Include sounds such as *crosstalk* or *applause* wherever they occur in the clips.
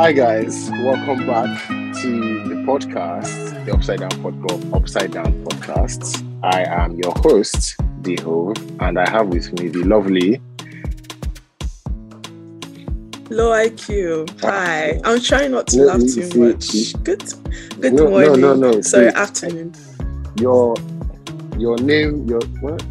Hi guys, welcome back to the podcast, the Upside Down Podcast, Upside Down Podcasts. I am your host, Deho, and I have with me the lovely. Low IQ. Hi. I'm trying not to No, laugh too see- much. Good. Good No, morning. no, no, no. Sorry, see. afternoon. Your your name, your what?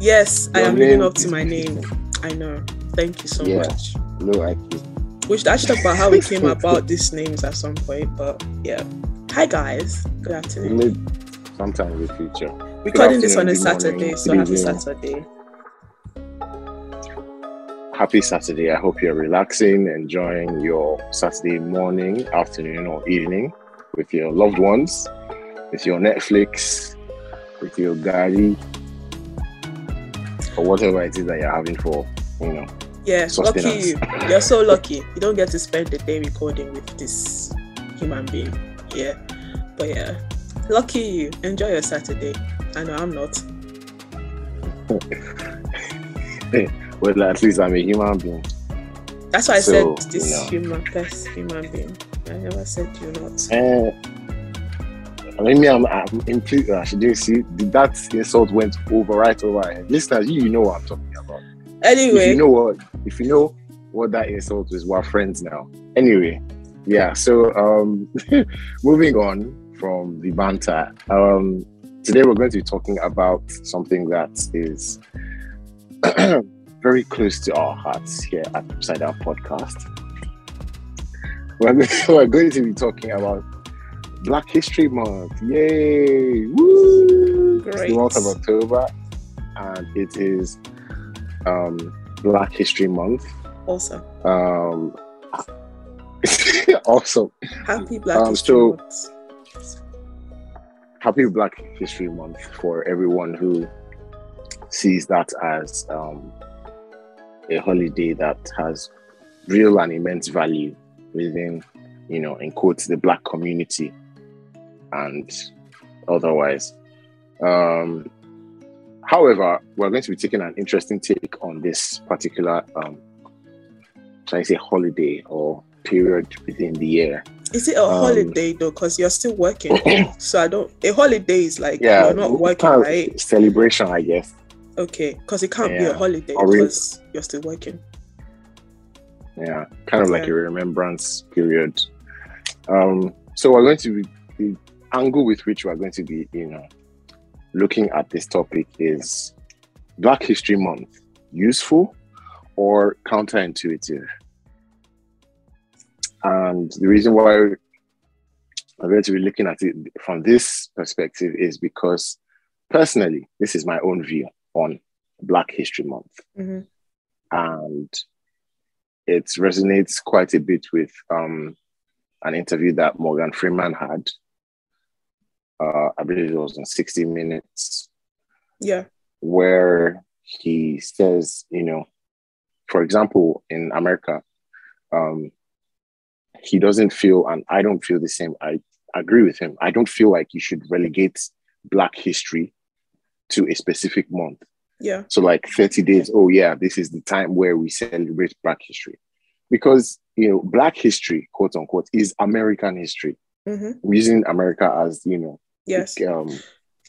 Yes, I am living up to my name. I know. Thank you so Yeah. much. Low IQ. We should actually talk about how we *laughs* came about these names at some point, but yeah. Hi guys. Good afternoon. Maybe sometime in the future. Recording this on a Saturday, morning, so happy. Saturday. Happy Saturday. I hope you're relaxing, enjoying your Saturday morning, afternoon, or evening with your loved ones, with your Netflix, with your garri, or whatever it is that you're having for, you know. Yeah, lucky you. You're so lucky. You don't get to spend the day recording with this human being. Yeah. But yeah. Lucky you. Enjoy your Saturday. I know I'm not. *laughs* Well, at least I'm a human being. That's why I So, said this you know. human best human being. I never said you're not. Uh, I mean, me, I'm, I'm impl- uh, she didn't see that insult went over right over. Listeners, you, you know what I'm talking about. If Anyway, you know what if you know what that insult is we're friends now. Anyway yeah so um *laughs* moving on from the banter um today we're going to be talking about something that is *clears throat* very close to our hearts here at upside down podcast. We're, going- *laughs* we're going to be talking about black history month. Yay! Woo! it's the month of october and it is um black history month. Also. Um *laughs* also happy Black Um, History so- Month. happy black history month for everyone who sees that as um, a holiday that has real and immense value within you know in quotes the black community and otherwise. Um however we're going to be taking an interesting take on this particular um shall i say holiday or period within the year Is it a um, holiday though? Because you're still working. *coughs* so I don't a holiday is like yeah you're not working, right? celebration i guess Okay. Because it can't be a holiday Or re- because you're still working. yeah kind of like a remembrance period um so we're going to be the angle with which we're going to be you know looking at this topic is black history month useful or counterintuitive and the reason why I'm going to be looking at it from this perspective is because personally this is my own view on black history month Mhm. and it resonates quite a bit with um, an interview that Morgan Freeman had. Uh, I believe it was in 60 Minutes, Yeah. where he says, you know, for example, in America, um, he doesn't feel, and I don't feel the same. I agree with him. I don't feel like you should relegate Black history to a specific month. Yeah. So like 30 days, oh yeah, this is the time where we celebrate Black history. Because you know, Black history, quote unquote, is American history. hmm I'm using America as you know, Yes. um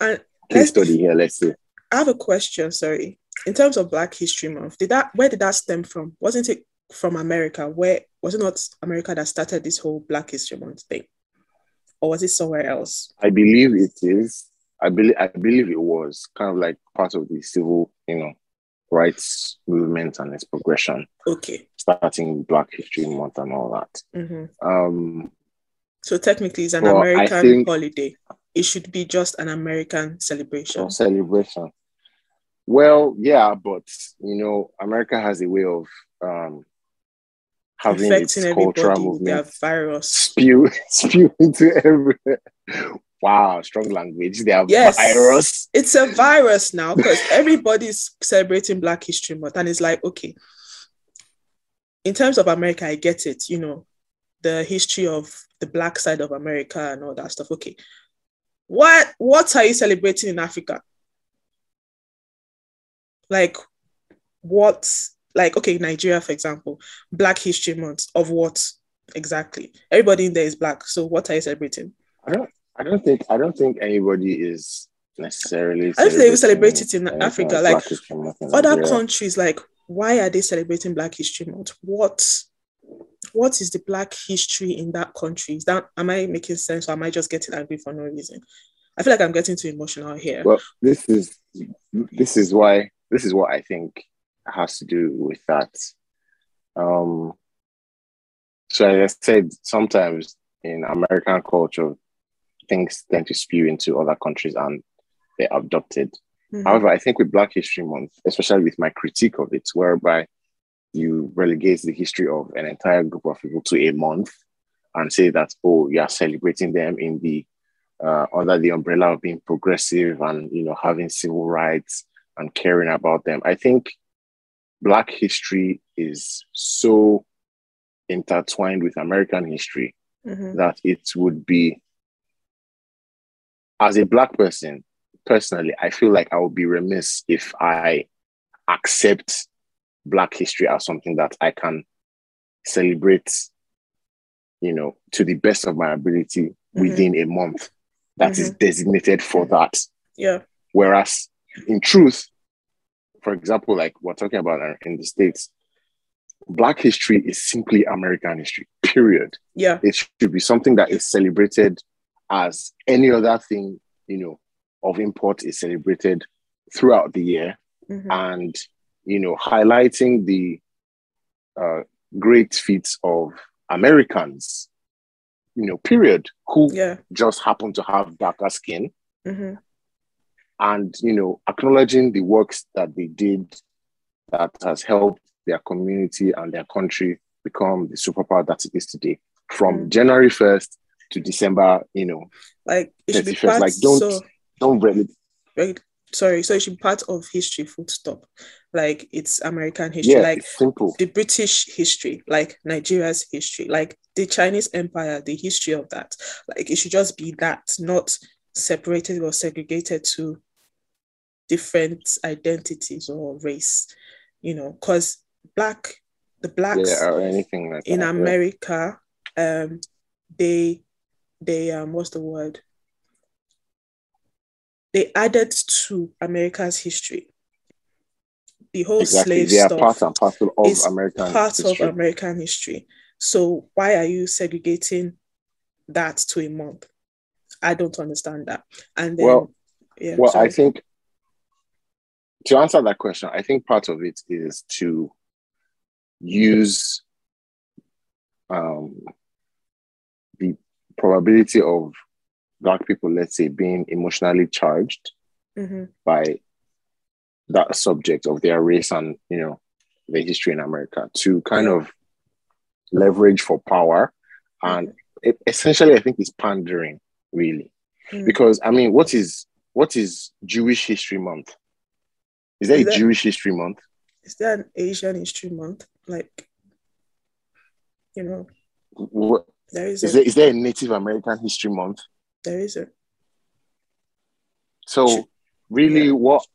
And case study here, let's say. I have a question, sorry. In terms of Black History Month, did that where did that stem from? Wasn't it from America? Where was it not America that started this whole Black History Month thing? Or was it somewhere else? I believe it is. I believe I believe it was kind of like part of the civil, you know, rights movement and its progression, Okay. starting Black History Month and all that. hmm Um So technically it's an American think- holiday. It should be just an American celebration. celebration. Well, yeah, but you know, America has a way of um, having its cultural everybody with their movement virus. spew *laughs* spew into everywhere. Wow, strong language. They have Yes. virus. It's a virus now because everybody's celebrating Black History Month, and it's like, okay, in terms of America, I get it, you know, the history of the black side of America and all that stuff. Okay. What what are you celebrating in Africa? Like what like okay, Nigeria, for example, Black History Month of what? exactly? Everybody in there is black. So what are you celebrating? I don't. I don't think. I don't think anybody is necessarily. I don't think they even celebrate it in Africa. Like History Month in other countries, like why are they celebrating Black History Month? What what is the Black history in that country? Is that am I making sense or am I just getting angry for no reason? I feel like I'm getting too emotional here. Well, this is this is why this is what I think has to do with that. Um, so as I said, sometimes in American culture, things tend to spew into other countries and they're abducted. Mhm. However, I think with Black History Month, especially with my critique of it, whereby you relegate the history of an entire group of people to a month and say that, oh, you are celebrating them in the uh, under the umbrella of being progressive and you know having civil rights and caring about them. I think Black history is so intertwined with American history Mhm. that it would be as a black person personally i feel like i would be remiss if i accept black history as something that i can celebrate you know to the best of my ability within a month that is designated for that Yeah. whereas in truth for example like we're talking about uh, in the states black history is simply american history period Yeah. it should be something that is celebrated as any other thing, you know, of import is celebrated throughout the year Mhm. and, you know, highlighting the uh, great feats of Americans, you know, period, who Yeah. just happen to have darker skin Mhm. and, you know, acknowledging the works that they did that has helped their community and their country become the superpower that it is today from Mm. January 1st to December, you know, Like it should be part Like, don't- so don't really sorry, so it should be part of history, full stop. Like it's American history, yeah, like simple. the British history, like Nigeria's history, like the Chinese Empire, the history of that. Like it should just be that, not separated or segregated to different identities or race, you know, because black, the blacks Yeah, or anything like in that. yeah. America, um, they they um what's the word? They added to America's history. The whole Exactly. slave They are stuff part and parcel of is American part history. of American history. So why are you segregating that to a month? I don't understand that. And then Well, yeah, well, sorry. I think to answer that question, I think part of it is to use um, the probability of black people, let's say, being emotionally charged Mhm. by that subject of their race and you know the history in America to kind of leverage for power and it, essentially I think it's pandering really Mm. because I mean what is what is Jewish History Month? Is there Is a that- Jewish History Month? Is there an Asian History Month? Like, you know, What, there is is a, there is there a Native American History Month? There is a So really Yeah. what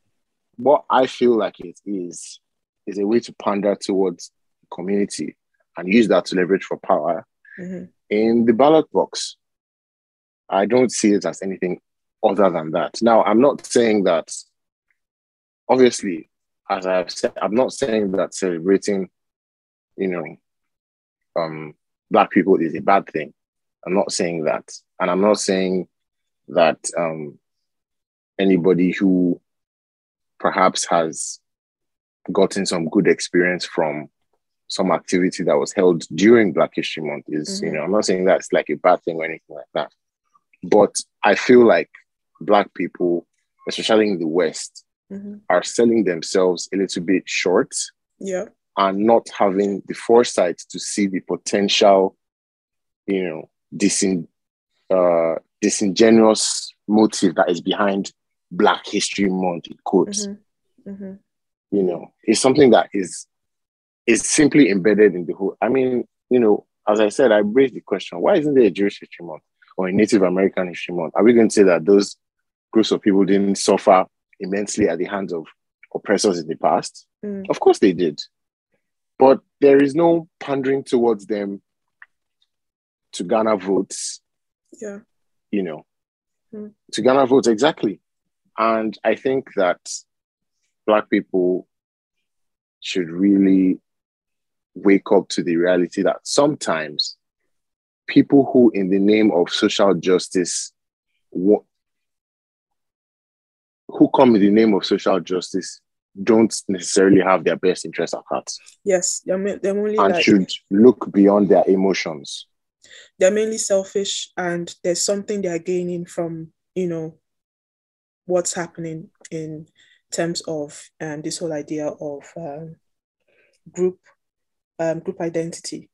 what I feel like it is is a way to pander towards the community and use that to leverage for power Mhm. in the ballot box. I don't see it as anything other than that. Now, I'm not saying that, obviously, as I've said, I'm not saying that celebrating, you know, um, Black people is a bad thing. I'm not saying that. And I'm not saying that um, anybody who perhaps has gotten some good experience from some activity that was held during Black History Month is, you Mhm. know, I'm not saying that's like a bad thing or anything like that. But I feel like Black people, especially in the West, Mhm. are selling themselves a little bit short yeah, and not having the foresight to see the potential, you know, disin, uh, disingenuous motive that is behind Black History Month, in quotes Mhm. Mhm. you know, it's something that is is simply embedded in the whole. I mean, you know, as I said, I raised the question: Why isn't there a Jewish History Month or a Native American History Month? Are we going to say that those groups of people didn't suffer immensely at the hands of oppressors in the past? Mm. Of course they did, but there is no pandering towards them to garner votes. Yeah. You know, Hmm. to garner votes exactly. And I think that black people should really wake up to the reality that sometimes people who, in the name of social justice, who come in the name of social justice, don't necessarily have their best interests at heart Yes. They're, they're only and like should look beyond their emotions. They're mainly selfish and there's something they're gaining from you know what's happening in terms of um, this whole idea of um, group um, group identity.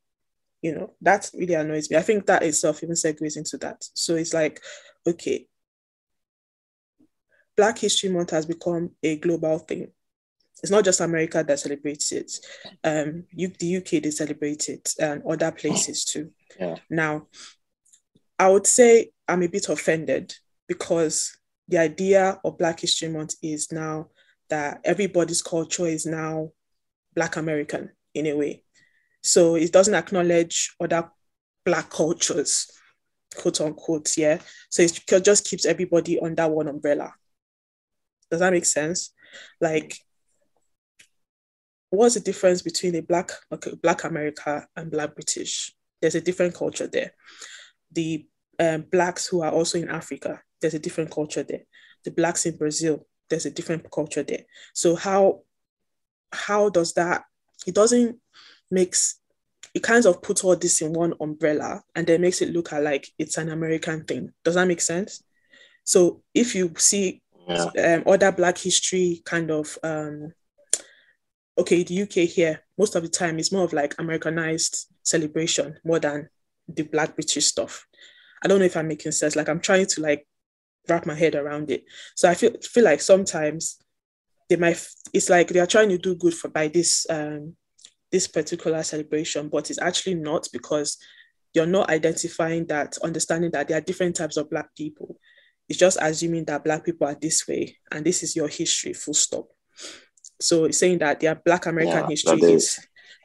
You know that really annoys me. I think that itself even segues into that. So it's like okay black history month has become a global thing it's not just america that celebrates it. Um U- the uk they celebrate it and other places too. Yeah. now i would say i'm a bit offended because the idea of black history month is now that everybody's culture is now black american in a way. So it doesn't acknowledge other black cultures quote unquote yeah? So it just keeps everybody under one umbrella. Does that make sense? Like what's the difference between a black black america and black british? There's a different culture there. The um, blacks who are also in africa there's a different culture there. The blacks in brazil there's a different culture there. So how how does that it doesn't makes it kind of puts all this in one umbrella and then makes it look like it's an american thing. Does that make sense? So if you see Yeah. um, other Black history kind of um, okay, the UK here most of the time is more of like Americanized celebration more than the Black British stuff. I don't know if I'm making sense. Like I'm trying to like wrap my head around it. So I feel feel like sometimes they might. It's like they are trying to do good for by this um, this particular celebration, but it's actually not because you're not identifying that, understanding that there are different types of Black people it's just assuming that black people are this way and this is your history full stop so saying that their black american Yeah, history is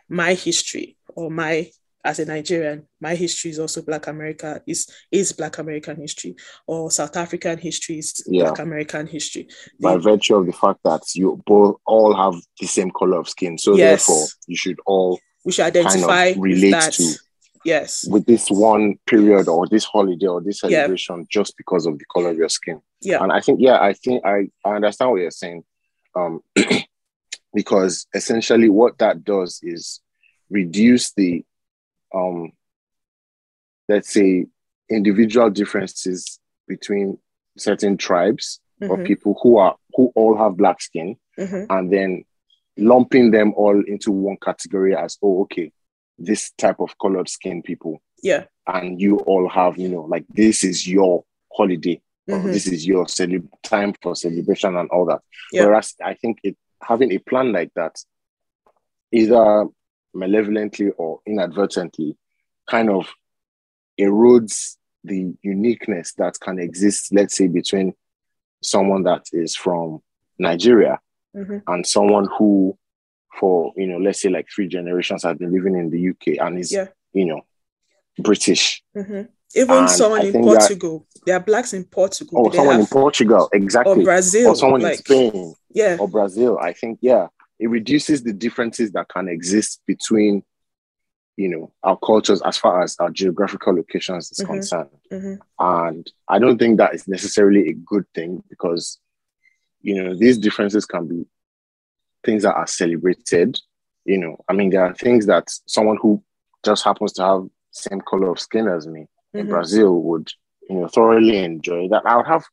my history or my as a nigerian my history is also black america is is black american history or south african history is Yeah. black american history by The- virtue of the fact that you both all have the same color of skin. So Yes. therefore, you should all we should identify relate that to. yes with this one period or this holiday or this celebration just because of the color of your skin. yeah And I think, yeah, I think I, I understand what you're saying. Um, *clears throat* because essentially what that does is reduce the um let's say individual differences between certain tribes or Mhm, people who are who all have black skin mhm. and then lumping them all into one category as oh okay this type of colored skin people yeah and you all have you know like this is your holiday or mhm, this is your cele- time for celebration and all that Yeah. whereas i think it having a plan like that either malevolently or inadvertently kind of erodes the uniqueness that can exist let's say between someone that is from nigeria mhm. and someone who for you know let's say like three generations has been living in the uk and is Yeah. you know british Mhm. Even And someone I in think that- portugal there are blacks in portugal or they someone in have- portugal or exactly brazil or someone like in spain yeah. or brazil i think yeah. It reduces the differences that can exist between you know our cultures as far as our geographical locations is Mhm. concerned. Mhm, and i don't think that is necessarily a good thing because you know these differences can be things that are celebrated you know. I mean there are things that someone who just happens to have same color of skin as me in mhm. brazil would you know thoroughly enjoy that i would have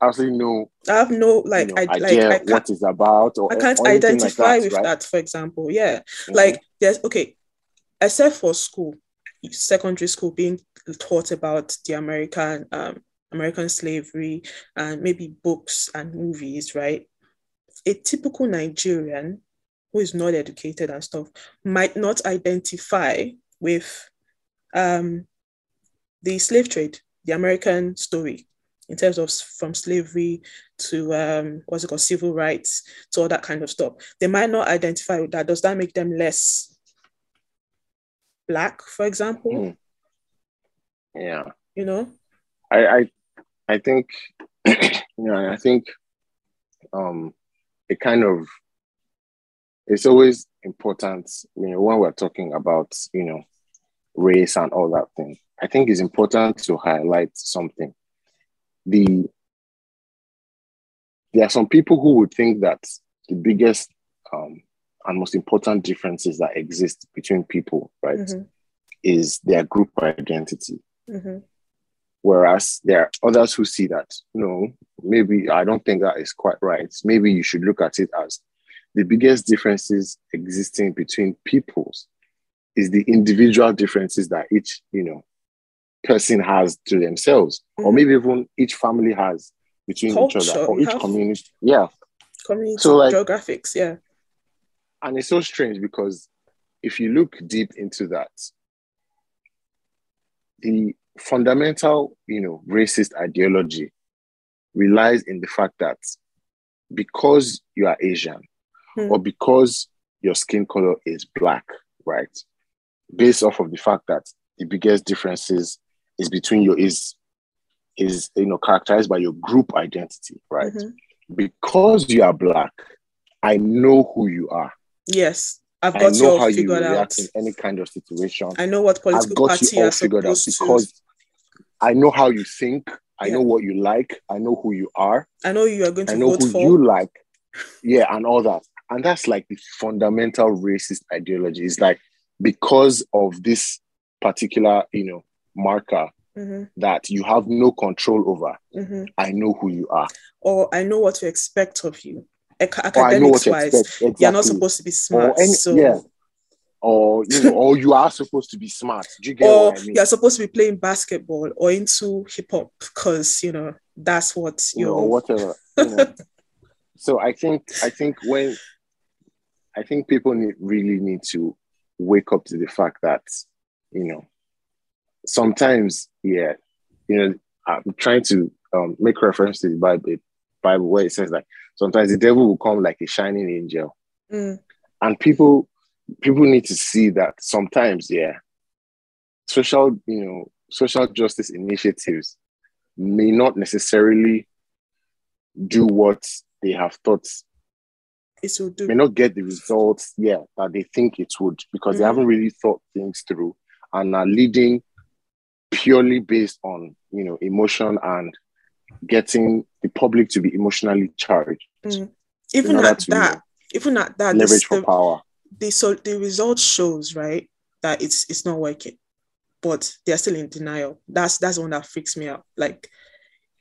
absolutely no I have no like you know, I like idea I can't what it's about or I can't or identify like that, with right? that, for example. Yeah. Mhm. Like there's okay, except for school, secondary school being taught about the American um American slavery and maybe books and movies, right? A typical Nigerian who is not educated and stuff might not identify with um the slave trade, the American story in terms of from slavery to um what's it called civil rights to all that kind of stuff they might not identify with that does that make them less black for example Mm. Yeah. You know? I I I think *clears throat* you know, I think um it kind of it's always important, you know, when we're talking about, you know, race and all that thing. I think it's important to highlight something. The there are some people who would think that the biggest um, and most important differences that exist between people, right, mm-hmm. is their group identity. Mm-hmm. Whereas there are others who see that, no, maybe I don't think that is quite right. Maybe you should look at it as the biggest differences existing between peoples is the individual differences that each, you know, person has to themselves, mm-hmm. or maybe even each family has between Culture, each other or each community. Yeah. Community so like, geographics, yeah. And it's so strange because if you look deep into that, the fundamental, you know, racist ideology relies in the fact that because you are Asian hmm. or because your skin color is black, right? Based off of the fact that the biggest differences is between your is is you know characterized by your group identity, right? Mm-hmm. Because you are black, I know who you are. Yes. I've got I know how you react out. in any kind of situation. I know what political I've got party you all figured out because to... I know how you think. I yeah. know what you like. I know who you are. I know you are going to I know vote who for. you like. Yeah, and all that. And that's like the fundamental racist ideology. It's like because of this particular, you know, marker, mm-hmm. that you have no control over. Mm-hmm. I know who you are. Or I know what to expect of you. academics wise, exactly. you're not supposed to be smart. Any, so yeah. Or you know, or you are supposed to be smart. Do you get or I mean? you're supposed to be playing basketball or into hip hop because you know that's what you know, whatever. *laughs* You know. so I think I think when I think people need, really need to wake up to the fact that you know sometimes, yeah, you know, I'm trying to um, make reference to the Bible, Bible where it says like sometimes the devil will come like a shining angel, mm. and people people need to see that sometimes, yeah, social you know social justice initiatives may not necessarily do what they have thought it will do. May not get the results, yeah, that they think it would because mm. they haven't really thought things through and are leading purely based on you know emotion and getting the public to be emotionally charged. Mm. Even at that, even at that, leverage the, for power. The so the result shows right that it's it's not working, but they're still in denial. That's that's one that freaks me out. Like,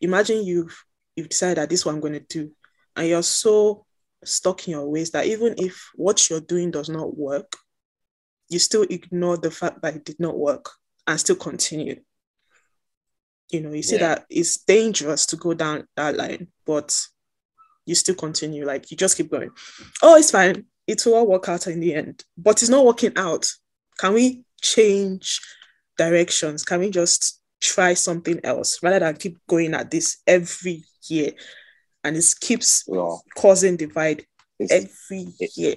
imagine you've you've decided that this is what I'm going to do, and you're so stuck in your ways that even if what you're doing does not work, you still ignore the fact that it did not work and still continue. You know, you see yeah. that it's dangerous to go down that line, but you still continue. Like you just keep going. Oh, it's fine. It will all work out in the end. But it's not working out. Can we change directions? Can we just try something else rather than keep going at this every year? And it keeps causing divide every year.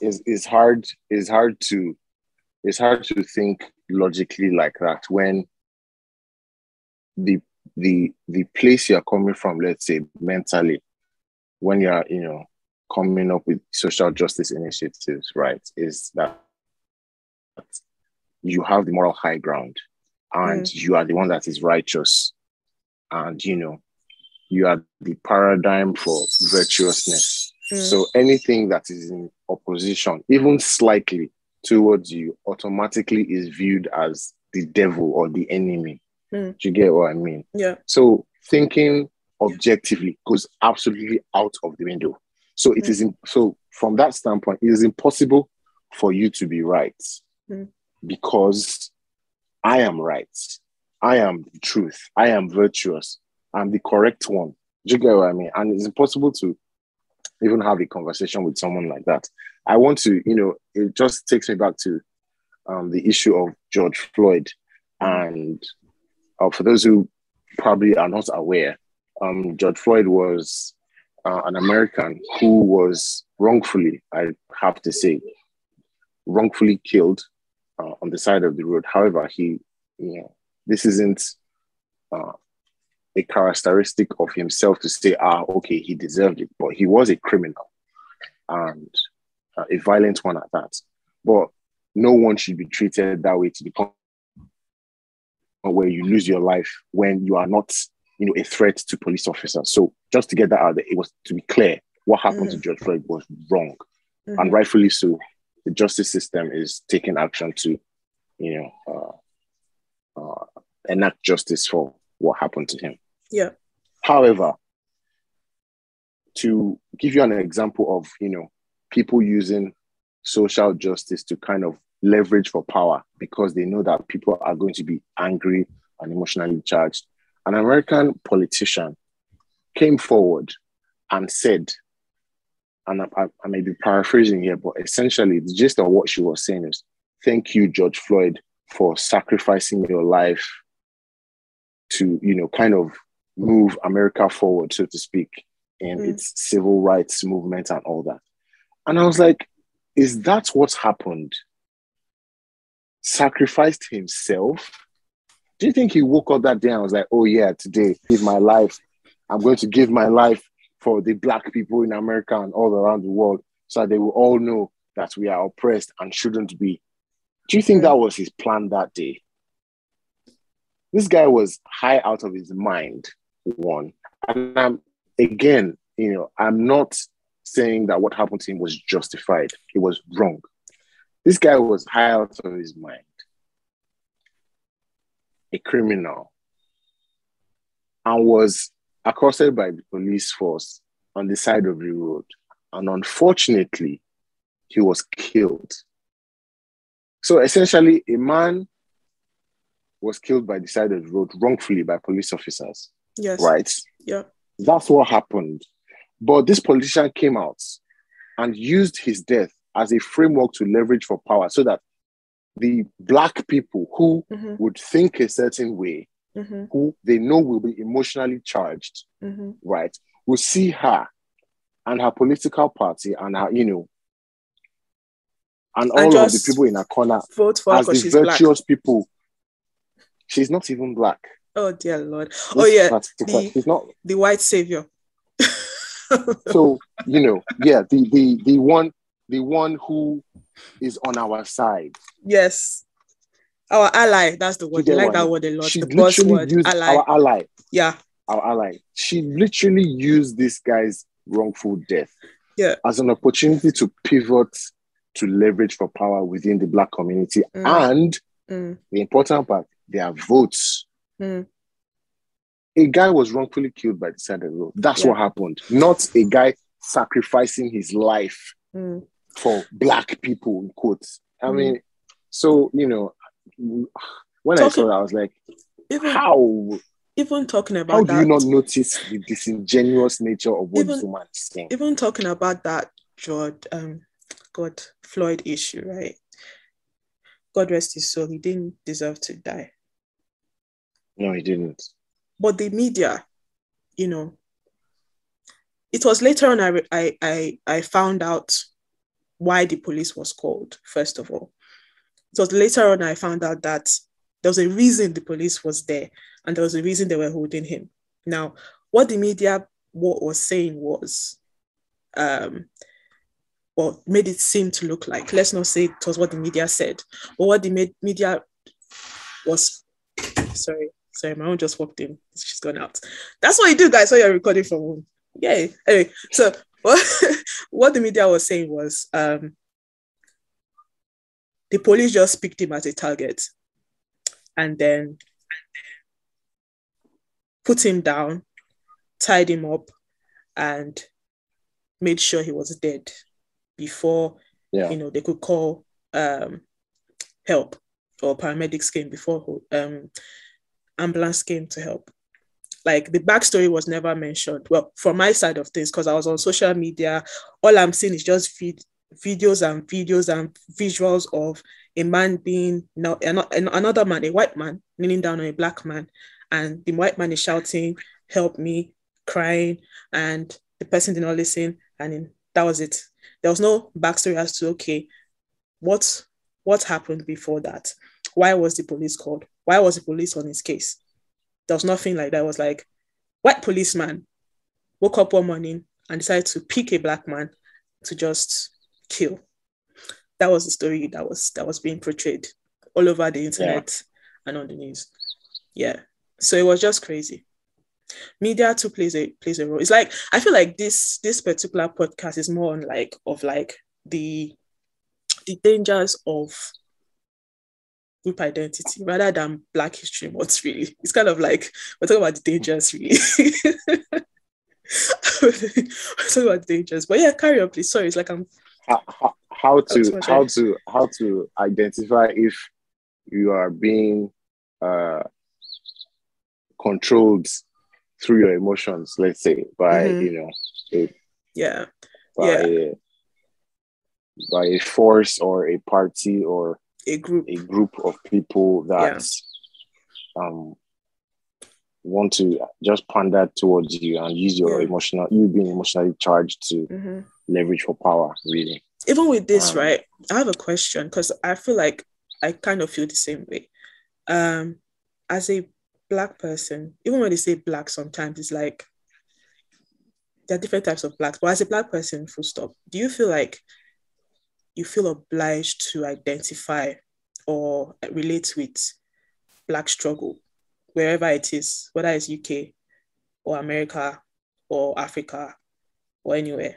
It's, it's hard. It's hard to. It's hard to think logically like that when the the the place you're coming from, let's say mentally, when you're you know coming up with social justice initiatives, right, is that you have the moral high ground and mm. you are the one that is righteous and you know you are the paradigm for virtuousness mm. so anything that is in opposition even slightly towards you automatically is viewed as the devil or the enemy. Mm. Do you get what I mean? Yeah. So thinking objectively goes absolutely out of the window. So it mm. is in, so from that standpoint, it is impossible for you to be right mm. because I am right. I am the truth. I am virtuous. I'm the correct one. Do you get what I mean? And it's impossible to even have a conversation with someone like that. I want to, you know, it just takes me back to um, the issue of George Floyd. And uh, for those who probably are not aware, um, George Floyd was uh, an American who was wrongfully, I have to say, wrongfully killed uh, on the side of the road. However, he, you know, this isn't uh, a characteristic of himself to say, ah, okay, he deserved it, but he was a criminal and uh, a violent one at that. But no one should be treated that way to the point where you lose your life when you are not, you know, a threat to police officers. So just to get that out there, it was to be clear what happened mm-hmm. to George Floyd was wrong, mm-hmm. and rightfully so. The justice system is taking action to, you know, uh, uh, enact justice for what happened to him. Yeah. However, to give you an example of, you know, people using social justice to kind of leverage for power because they know that people are going to be angry and emotionally charged. An American politician came forward and said, and I, I, may be paraphrasing here, but essentially the gist of what she was saying is, thank you, George Floyd, for sacrificing your life to, you know, kind of move America forward, so to speak, in mm. its civil rights movement and all that. And I was like, is that what's happened? Sacrificed himself? Do you think he woke up that day and was like, oh yeah, today, give my life. I'm going to give my life for the black people in America and all around the world so that they will all know that we are oppressed and shouldn't be. Do you think mm. that was his plan that day? This guy was high out of his mind one. And I'm, again, you know, I'm not saying that what happened to him was justified. It was wrong. This guy was high out of his mind, a criminal, and was accosted by the police force on the side of the road. And unfortunately, he was killed. So essentially, a man was killed by the side of the road wrongfully by police officers. Yes. Right? Yeah. That's what happened. But this politician came out and used his death as a framework to leverage for power so that the black people who mm-hmm. would think a certain way, mm-hmm. who they know will be emotionally charged, mm-hmm. right, will see her and her political party and her, you know, and all of the people in her corner vote for as the virtuous black. people. She's not even black. Oh dear Lord. oh yeah. The, He's not the white savior. *laughs* so, you know, yeah, the the the one the one who is on our side. Yes. Our ally, that's the word. You like that word a lot. She the buzzword ally. Our ally. Yeah. Our ally. She literally used this guy's wrongful death yeah. as an opportunity to pivot to leverage for power within the black community mm. and mm. the important part, their votes Mm. A guy was wrongfully killed by the side of the road. That's yeah. what happened. Not a guy sacrificing his life mm. for black people, in quotes. I mm. mean, so, you know, when talking, I saw that, I was like, even, how? Even talking about How that, do you not notice the disingenuous nature of what even, this woman is saying? Even talking about that, George, um, God, Floyd issue, right? God rest his soul, he didn't deserve to die. No, he didn't. But the media, you know, it was later on I, I, I, I found out why the police was called, first of all. It was later on I found out that there was a reason the police was there and there was a reason they were holding him. Now, what the media what was saying was, um, well, made it seem to look like, let's not say it was what the media said, but what the media was, sorry, Sorry, my own just walked in. She's gone out. That's what you do, guys. So you're recording from home. Yay. Anyway, so *laughs* what, what the media was saying was um, the police just picked him as a target and then put him down, tied him up, and made sure he was dead before yeah. you know they could call um, help or paramedics came before um, ambulance came to help. Like the backstory was never mentioned. Well, from my side of things, because I was on social media, all I'm seeing is just feed, videos and videos and visuals of a man being now another man, a white man, kneeling down on a black man, and the white man is shouting, "Help me!" crying, and the person did not listen, and then that was it. There was no backstory as to okay, what what happened before that? Why was the police called? why was the police on his case? There was nothing like that. It was like white policeman woke up one morning and decided to pick a black man to just kill. That was the story that was that was being portrayed all over the internet yeah. and on the news. Yeah. So it was just crazy. Media too plays a plays a role. It's like I feel like this this particular podcast is more on like of like the the dangers of group identity rather than black history month really. It's kind of like we're talking about the dangers really. *laughs* We're talking about dangers. But yeah carry on please. Sorry it's like i'm how, how, how to how to how to identify if you are being uh controlled through your emotions let's say by mm-hmm. you know a, yeah. by yeah. a, by a force or a party or a group a group of people that yeah. um want to just pander towards you and use your emotional you being emotionally charged to mm-hmm. leverage for power really even with this um, right i have a question because i feel like i kind of feel the same way um as a black person even when they say black sometimes it's like there are different types of blacks but as a black person full stop do you feel like you feel obliged to identify or relate with Black struggle, wherever it is, whether it's UK or America or Africa or anywhere.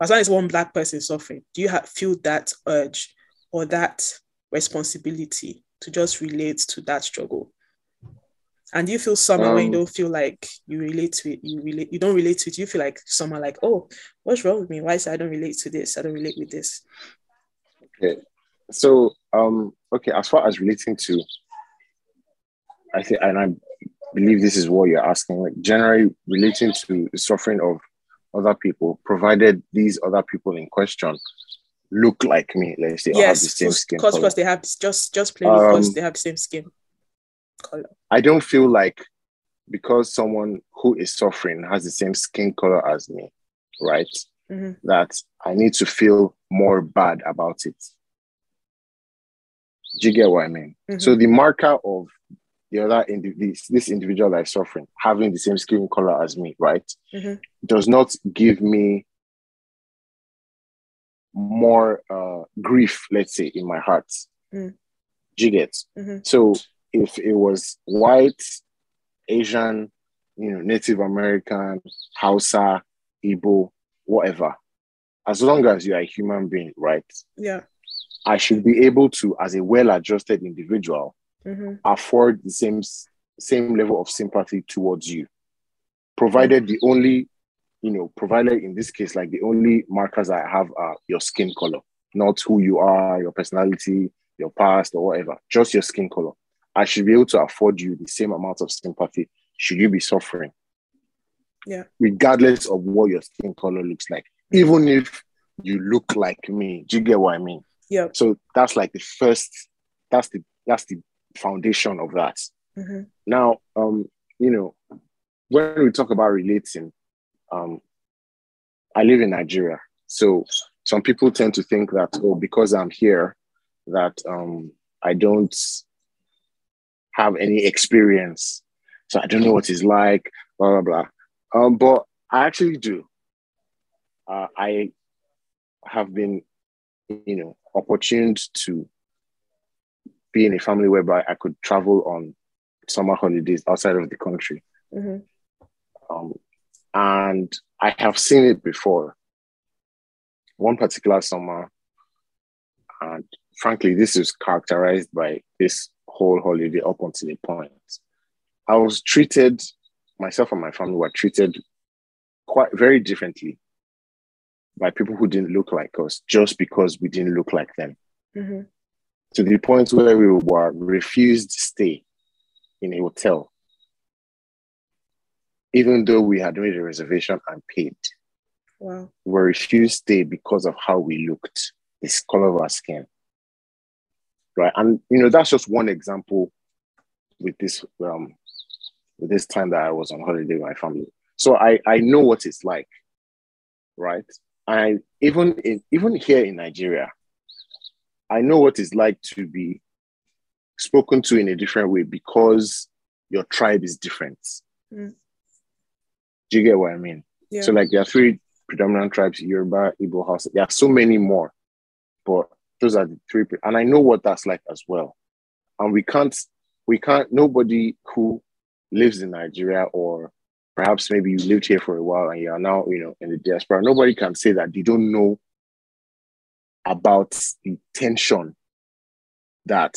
As long as one Black person is suffering, do you have, feel that urge or that responsibility to just relate to that struggle? And you feel somehow um, when you um, don't feel like you relate to it, you relate, you don't relate to it, you feel like someone like, oh, what's wrong with me? Why is I don't relate to this? I don't relate with this. Okay. So um okay, as far as relating to I think and I believe this is what you're asking, like generally relating to the suffering of other people, provided these other people in question look like me, let's say, yes, have the same skin color. Because they have just just plainly um, because they have the same skin color. I don't feel like because someone who is suffering has the same skin color as me, right? Mm-hmm. That I need to feel more bad about it. Do you get what I mean? Mm-hmm. So the marker of the other indiv- this individual that is suffering having the same skin color as me, right, mm-hmm. does not give me more uh, grief, let's say, in my heart. Mm. Do you get? Mm-hmm. So if it was white, Asian, you know, Native American, Hausa, Igbo, whatever, as long as you are a human being, right? Yeah. I should be able to, as a well-adjusted individual, mm-hmm. afford the same same level of sympathy towards you, provided mm-hmm. the only, you know, provided in this case, like the only markers I have are your skin color, not who you are, your personality, your past, or whatever, just your skin color. I should be able to afford you the same amount of sympathy should you be suffering. Yeah. Regardless of what your skin color looks like. Even if you look like me. Do you get what I mean? Yeah. So that's like the first, that's the that's the foundation of that. Mm-hmm. Now, um, you know, when we talk about relating, um, I live in Nigeria. So some people tend to think that, oh, because I'm here, that um I don't have any experience. So I don't know what it's like, blah, blah, blah. Um, but I actually do. Uh, I have been, you know, opportuned to be in a family whereby I could travel on summer holidays outside of the country. Mm-hmm. Um, and I have seen it before. One particular summer, and frankly, this is characterized by this whole holiday up until a point. I was treated, myself and my family were treated quite very differently by people who didn't look like us just because we didn't look like them. Mm-hmm. To the point where we were refused stay in a hotel, even though we had made a reservation and paid. Wow. We were refused stay because of how we looked, the color of our skin right? And you know, that's just one example with this um with this time that I was on holiday with my family. So I I know what it's like, right? I even in even here in Nigeria, I know what it's like to be spoken to in a different way because your tribe is different. Mm. Do you get what I mean? Yeah. So like there are three predominant tribes, Yoruba, Igbo, Hausa. There are so many more, but those are the three. And I know what that's like as well. And we can't, we can't, nobody who lives in Nigeria or perhaps maybe you lived here for a while and you are now, you know, in the diaspora, nobody can say that they don't know about the tension that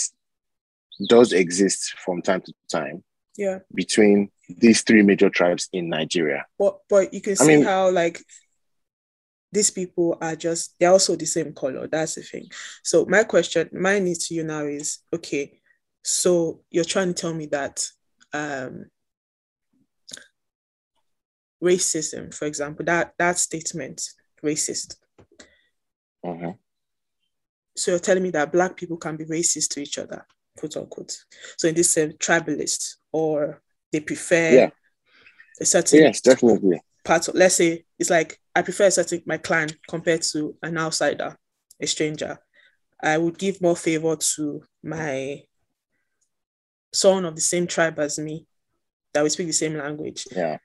does exist from time to time yeah. between these three major tribes in Nigeria. But but you can see I mean, how like these people are just they're also the same color. That's the thing. So my question, mine is to you now is okay. So you're trying to tell me that um racism, for example, that that statement, racist. Mm-hmm. So you're telling me that black people can be racist to each other, quote unquote. So in this uh, tribalist, or they prefer yeah. a certain yes, definitely part of. Let's say it's like I prefer certain my clan compared to an outsider, a stranger. I would give more favor to my someone of the same tribe as me that we speak the same language. Yeah.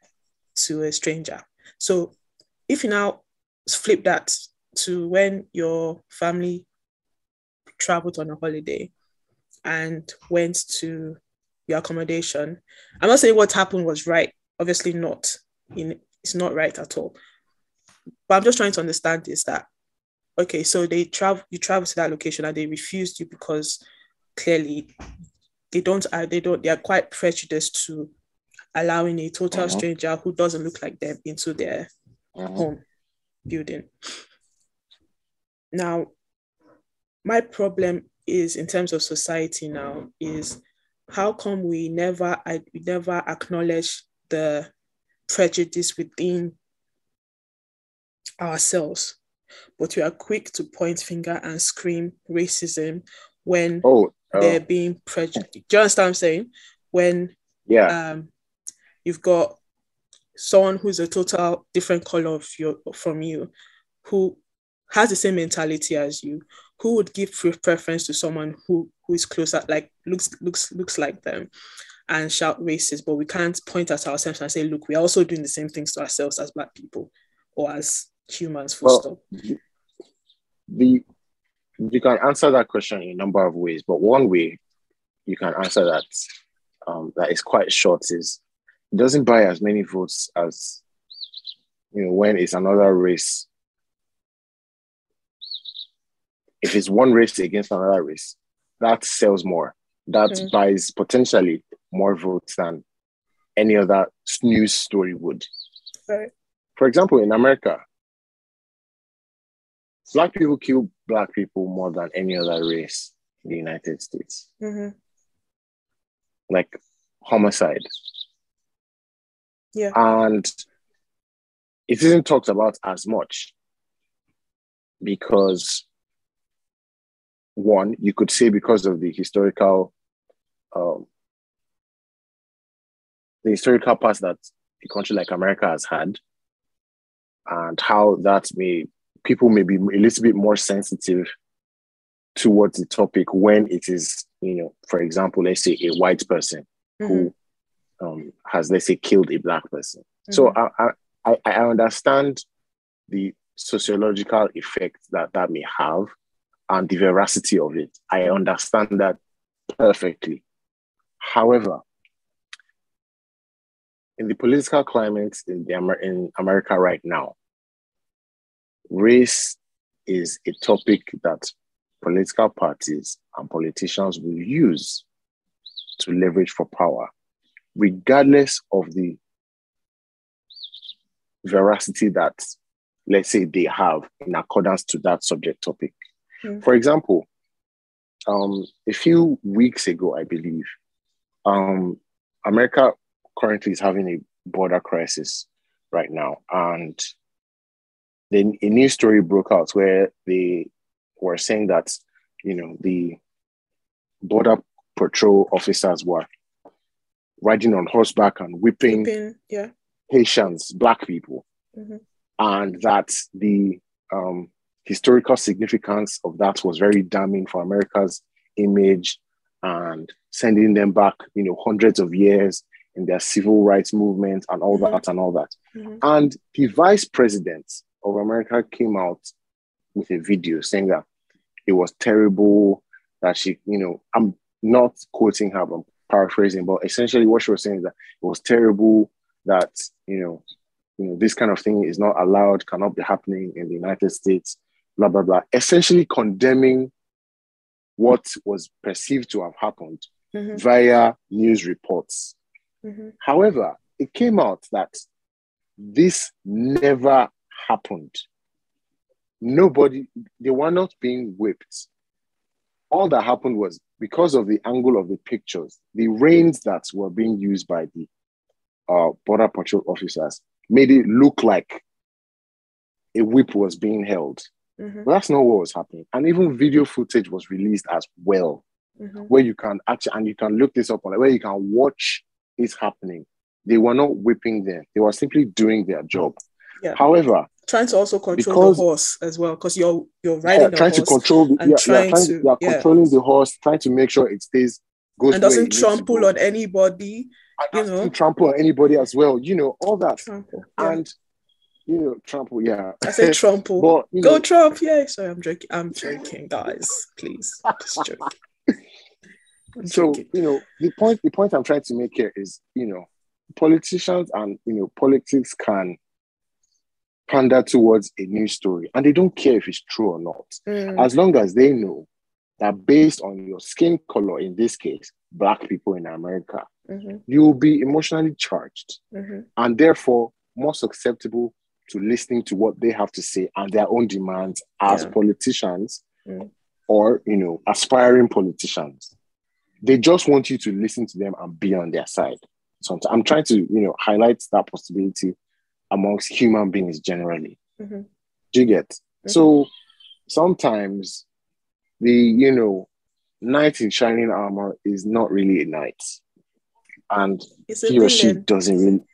To a stranger. So if you now flip that to when your family traveled on a holiday and went to your accommodation. I'm not saying what happened was right. Obviously not. In it's not right at all. But I'm just trying to understand is that okay, so they travel you travel to that location and they refused you because clearly they don't uh, they don't they are quite prejudiced to allowing a total uh-huh. stranger who doesn't look like them into their uh-huh. home building. Now, my problem is in terms of society now is how come we never I, we never acknowledge the prejudice within ourselves but we are quick to point finger and scream racism when oh, oh. they're being prejudiced do you understand what i'm saying? When yeah. um you've got someone who's a total different color of your from you who has the same mentality as you who would give preference to someone who who is closer like looks looks looks like them and shout racist but we can't point at ourselves and say look we're also doing the same things to ourselves as black people or as humans full well, stop the you can answer that question in a number of ways but one way you can answer that um, that is quite short is it doesn't buy as many votes as you know when it's another race if it's one race against another race, that sells more. That mm-hmm. buys potentially more votes than any other news story would. Right. For example, in America, black people kill black people more than any other race in the United States. Mm-hmm. Like homicide. Yeah. And it isn't talked about as much because one, you could say because of the historical, um, the historical past that a country like America has had, and how that may people may be a little bit more sensitive towards the topic when it is, you know, for example, let's say a white person mm-hmm. who um, has, let's say, killed a black person. Mm-hmm. So I, I, I understand the sociological effect that that may have and the veracity of it. I understand that perfectly. However, in the political climate in, the, in America right now, race is a topic that political parties and politicians will use to leverage for power, regardless of the veracity that, let's say, they have in accordance to that subject topic. Mm. For example, um, a few weeks ago, I believe, um, America currently is having a border crisis right now. And then a new story broke out where they were saying that, you know, the border patrol officers were riding on horseback and whipping, whipping yeah. Haitians, black people. Mm-hmm. And that the um, historical significance of that was very damning for America's image and sending them back, you know, hundreds of years in their civil rights movement and all mm-hmm. that and all that. Mm-hmm. And the vice president of America came out with a video saying that it was terrible, that she, you know, I'm not quoting her, I'm paraphrasing, but essentially what she was saying is that it was terrible that, you know, you know, this kind of thing is not allowed, cannot be happening in the United States, blah, blah, blah, essentially condemning what was perceived to have happened mm-hmm. via news reports. Mm-hmm. However, it came out that this never happened. Nobody, they were not being whipped. All that happened was because of the angle of the pictures, the reins that were being used by the uh, Border Patrol officers made it look like a whip was being held. Mm-hmm. But that's not what was happening. And even video footage was released as well, mm-hmm. where you can actually, and you can look this up on where you can watch it happening. They were not whipping them, they were simply doing their job. Yeah. However, trying to also control because, the horse as well, because you're you're riding yeah, trying to control the, and yeah, trying, yeah, trying to, yeah, yeah, controlling the horse, trying to make sure it stays goes and doesn't trample on anybody. You know, trample on anybody as well. You know all that, trample, and you know, trample. Yeah, I say *laughs* trample. but, Go know, Trump. Yeah. Sorry, I'm joking. I'm joking, guys. Please, just joking. So you know the point. The point I'm trying to make here is you know politicians and you know politics can pander towards a news story and they don't care if it's true or not mm. as long as they know that based on your skin color in this case black people in america mm-hmm. you will be emotionally charged mm-hmm. and therefore more susceptible to listening to what they have to say and their own demands as yeah. politicians mm. or you know aspiring politicians they just want you to listen to them and be on their side so i'm trying to you know highlight that possibility amongst human beings generally. Mm-hmm. Do you get? Mm-hmm. So sometimes the, you know, knight in shining armor is not really a knight. And he or she doesn't really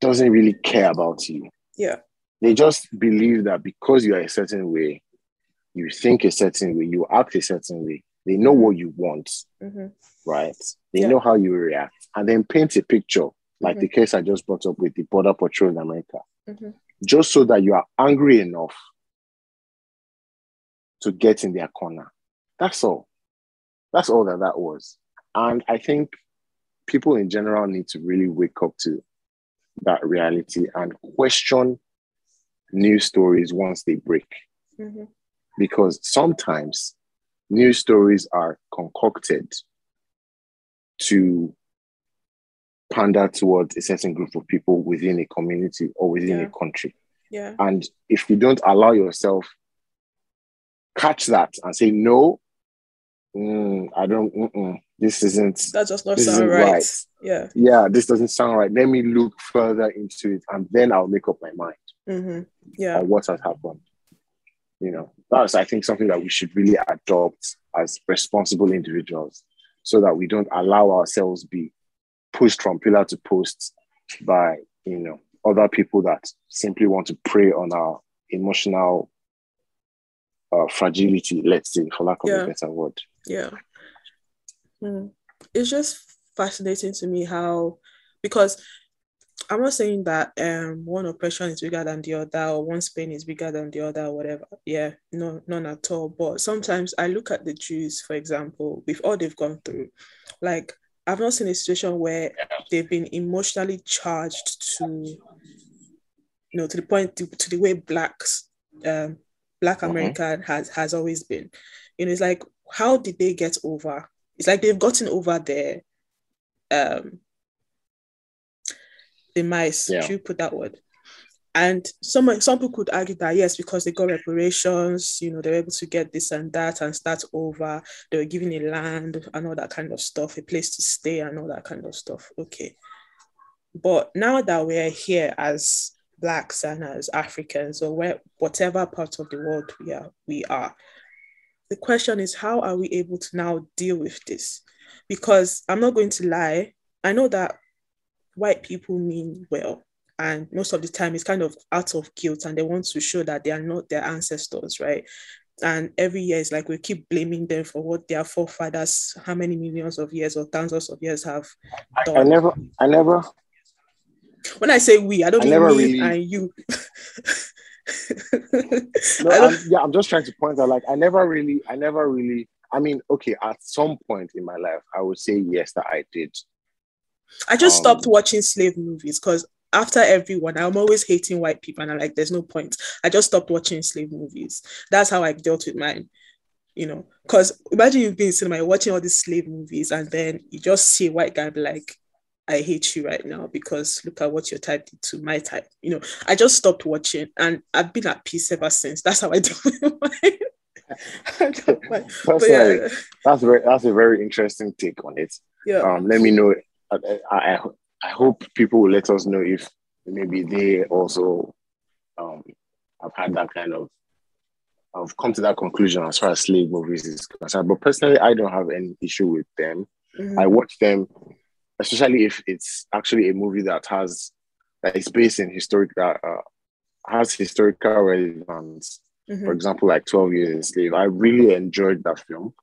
doesn't really care about you. Yeah. They just believe that because you are a certain way, you think a certain way, you act a certain way, they know what you want, mm-hmm. right? They yeah. know how you react, and then paint a picture like mm-hmm. the case I just brought up with the Border Patrol in America, mm-hmm. just so that you are angry enough to get in their corner. That's all. That's all that that was. And I think people in general need to really wake up to that reality and question news stories once they break. Mm-hmm. Because sometimes news stories are concocted to pander towards a certain group of people within a community or within yeah. a country. Yeah. And if you don't allow yourself catch that and say no, mm, I don't. Mm-mm, this isn't. That does not sound right. right. Yeah. Yeah, this doesn't sound right. Let me look further into it, and then I'll make up my mind. Mm-hmm. Yeah. On what has happened. You know, that's I think something that we should really adopt as responsible individuals, so that we don't allow ourselves be pushed from pillar to post by you know other people that simply want to prey on our emotional uh, fragility let's say for lack of yeah. a better word yeah mm. it's just fascinating to me how because i'm not saying that um one oppression is bigger than the other or one pain is bigger than the other or whatever yeah no none at all but sometimes i look at the jews for example with all they've gone through like I've not seen a situation where they've been emotionally charged to, you know, to the point to, to the way blacks, um, Black mm-hmm. America has has always been. You know, it's like how did they get over? It's like they've gotten over their um demise. Yeah. Should you put that word? And some some people could argue that yes, because they got reparations, you know, they were able to get this and that and start over. They were given a land and all that kind of stuff, a place to stay and all that kind of stuff. Okay. But now that we're here as blacks and as Africans or where whatever part of the world we are, we are. The question is how are we able to now deal with this? Because I'm not going to lie, I know that white people mean well and most of the time it's kind of out of guilt and they want to show that they are not their ancestors right and every year it's like we keep blaming them for what their forefathers how many millions of years or thousands of years have done. I, never I never when I say we, I don't I mean me really... and you. no, *laughs* I'm, yeah, I'm just trying to point out like I never really, I never really. I mean, okay, at some point in my life, I would say yes that I did. I just um, stopped watching slave movies because after everyone, I'm always hating white people, and I'm like, there's no point. I just stopped watching slave movies. That's how I dealt with mine. You know, because imagine you've been in cinema, watching all these slave movies, and then you just see a white guy be like, I hate you right now because look at what your type did to my type. You know, I just stopped watching and I've been at peace ever since. That's how I *laughs* *laughs* do it. that's, yeah. that's very that's a very interesting take on it. Yeah. Um, let me know. I, I, I hope people will let us know if maybe they also um have had that kind of have come to that conclusion as far as slave movies is concerned. But personally, I don't have any issue with them. Mm-hmm. I watch them especially if it's actually a movie that has that is based in historic that uh, has historical relevance. Mm-hmm. For example, like Twelve Years a Slave. I really enjoyed that film,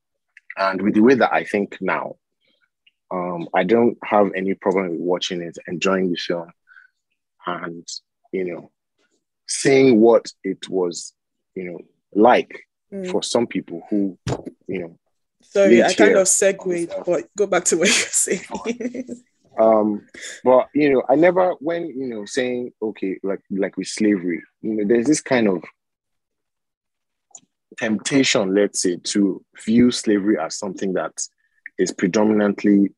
and with the way that I think now, um, I don't have any problem with watching it, enjoying the film, and you know, seeing what it was, you know, like mm. for some people who, you know, Sorry, I kind of segued, but go back to what you're saying. *laughs* um, but you know, I never when you know saying okay, like like with slavery, you know, there's this kind of temptation, let's say, to view slavery as something that is predominantly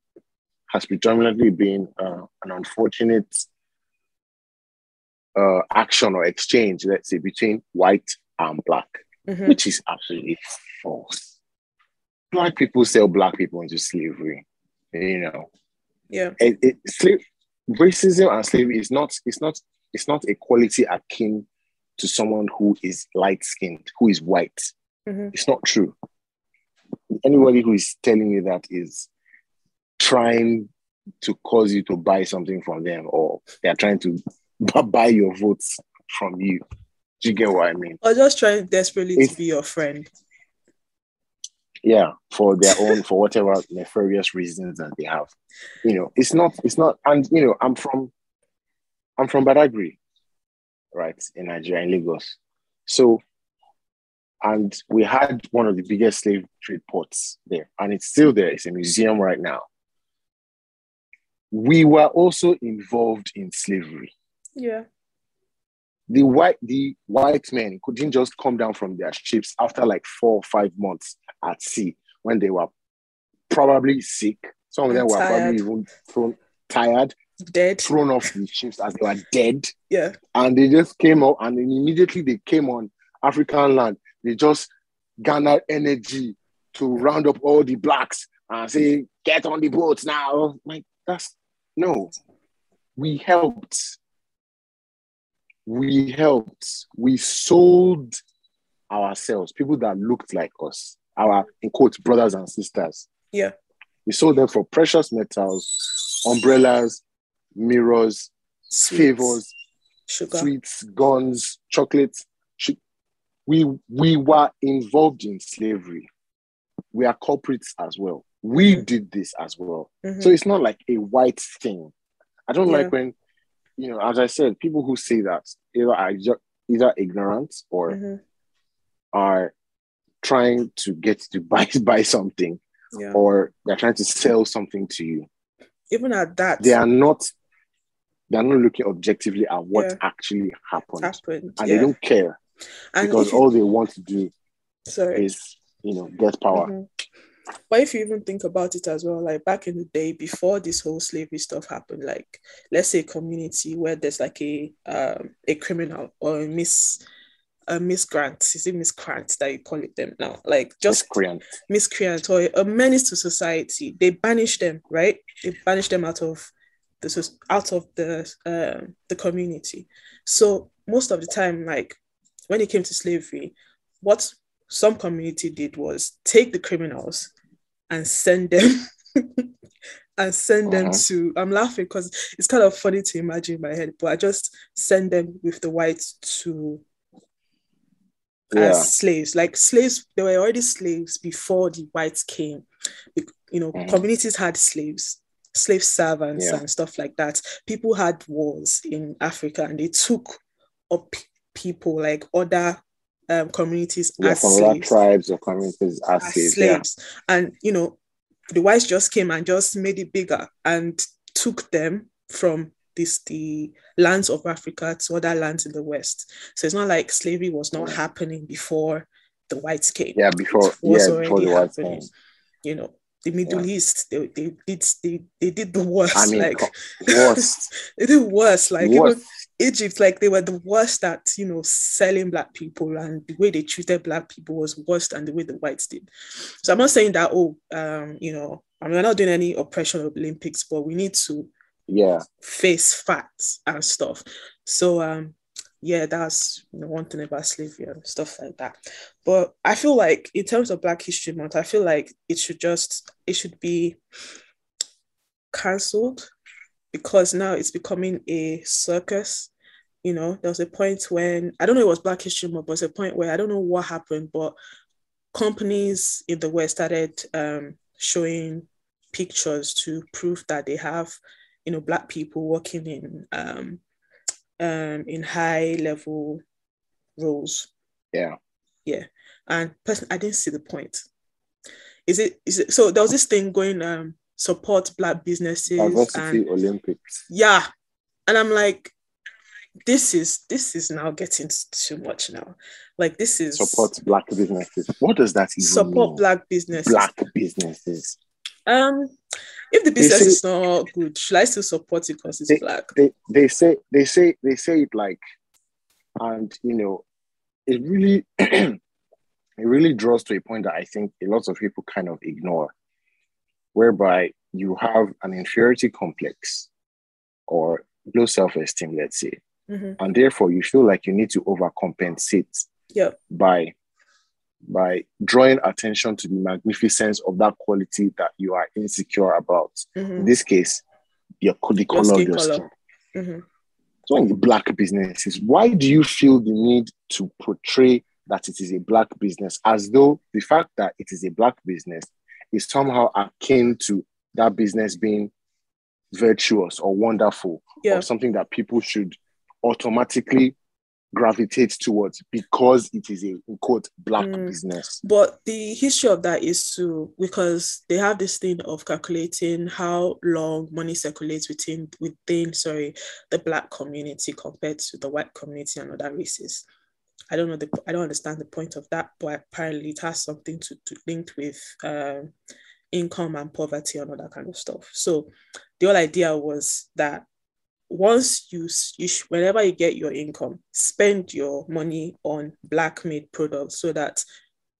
has predominantly been uh, an unfortunate uh, action or exchange, let's say, between white and black, mm-hmm. which is absolutely false black people sell black people into slavery. You know. Yeah. It, it, slave, racism and slavery is not it's not it's not a quality akin to someone who is light skinned, who is white. Mm-hmm. It's not true. Anybody who is telling you that is trying to cause you to buy something from them or they're trying to *laughs* buy your votes from you. Do you get what I mean? Or just trying desperately it's, to be your friend. Yeah for their own for whatever nefarious reasons that they have. You know it's not it's not and you know i'm from i'm from badagry right in nigeria in lagos. So and we had one of the biggest slave trade ports there and it's still there. It's a museum right now we were also involved in slavery yeah the white the white men couldn't just come down from their ships after like four or five months at sea when they were probably sick. Some of them were tired. probably even thrown tired, dead, thrown off the ships as they were dead. Yeah. And they just came out and immediately they came on African land. They just garnered energy to round up all the blacks and say, get on the boats now. Like that's no. We helped we helped, we sold ourselves, people that looked like us, our in quotes, brothers and sisters. Yeah. We sold them for precious metals, umbrellas, mirrors, sweets, favors, sugar. sweets, guns, chocolates. We we were involved in slavery. We are culprits as well. We mm-hmm. did this as well. Mm-hmm. So it's not like a white thing. I don't yeah. like when you know, as I said, people who say that either are either ignorant or mm-hmm. are trying to get to *laughs* buy buy something, yeah. or they're trying to sell something to you. Even at that, they are not. They are not looking objectively at what yeah. actually happened, happened and they don't care and because all they want to do sorry. is, you know, get power. Mm-hmm. But if you even think about it as well, like back in the day before this whole slavery stuff happened, like let's say a community where there's like a um, a criminal or a miss a miscreant, is it miscreant that you call it them now? Like just miscreant, miscreant or a menace to society. They banish them, right? They banish them out of the out of the uh, the community. So most of the time, like when it came to slavery, what some community did was take the criminals and send them *laughs* and send them uh-huh. to i'm laughing because it's kind of funny to imagine in my head but i just send them with the whites to Yeah. as slaves. Like slaves, they were already slaves before the whites came. You know, Mhm. communities had slaves, slave servants, Yeah. and stuff like that. People had wars in Africa, and they took up people like other um, communities Yeah, as from slaves tribes or communities as, as slaves. Yeah. And you know, the whites just came and just made it bigger and took them from this the lands of Africa to other lands in the West. So it's not like slavery was not Yeah. happening before the whites came. Yeah, before It was yeah, before the already whites happening. came. You know, the Middle East, they, they did they, they did the worst. I mean, like worst. *laughs* they did worse. Like worst. Egypt, like they were the worst at you know selling black people, and the way they treated black people was worse than the way the whites did. So I'm not saying that oh, um, you know, I mean, we're not doing any oppression of Olympics, but we need to Yeah. face facts and stuff. So um, yeah, that's you know, one thing about slavery and stuff like that. But I feel like in terms of Black History Month, I feel like it should just it should be cancelled because now it's becoming a circus. You know, there was a point when I don't know it was Black History Month, but it's a point where I don't know what happened, but companies in the West started um, showing pictures to prove that they have, you know, Black people working in um, um, in high level roles. Yeah. Yeah, and person, I didn't see the point. Is it? Is it? So there was this thing going um support Black businesses and Diversity Olympics. yeah and i'm like this is this is now getting too much now like this is Support black businesses. What does that even support mean? black businesses black businesses. um if the business say- is not good should i still support it because it's They- black They they say they say they say it like and you know it really *clears throat* it really draws to a point that I think a lot of people kind of ignore, whereby you have an inferiority complex or low self-esteem, let's say, Mhm. and therefore you feel like you need to overcompensate Yep. by by drawing attention to the magnificence of that quality that you are insecure about. In Mhm. this case, your the color of your color. skin. Mhm. So in the black businesses, why do you feel the need to portray that it is a black business as though the fact that it is a black business is somehow akin to that business being virtuous or wonderful yeah or something that people should automatically gravitate towards because it is a quote black Mm. business. but the history of that is to because they have this thing of calculating how long money circulates within within sorry the black community compared to the white community and other races i don't know the i don't understand the point of that but apparently it has something to, to linked with um, income and poverty and all that kind of stuff. So the whole idea was that once you, you sh- whenever you get your income spend your money on black made products so that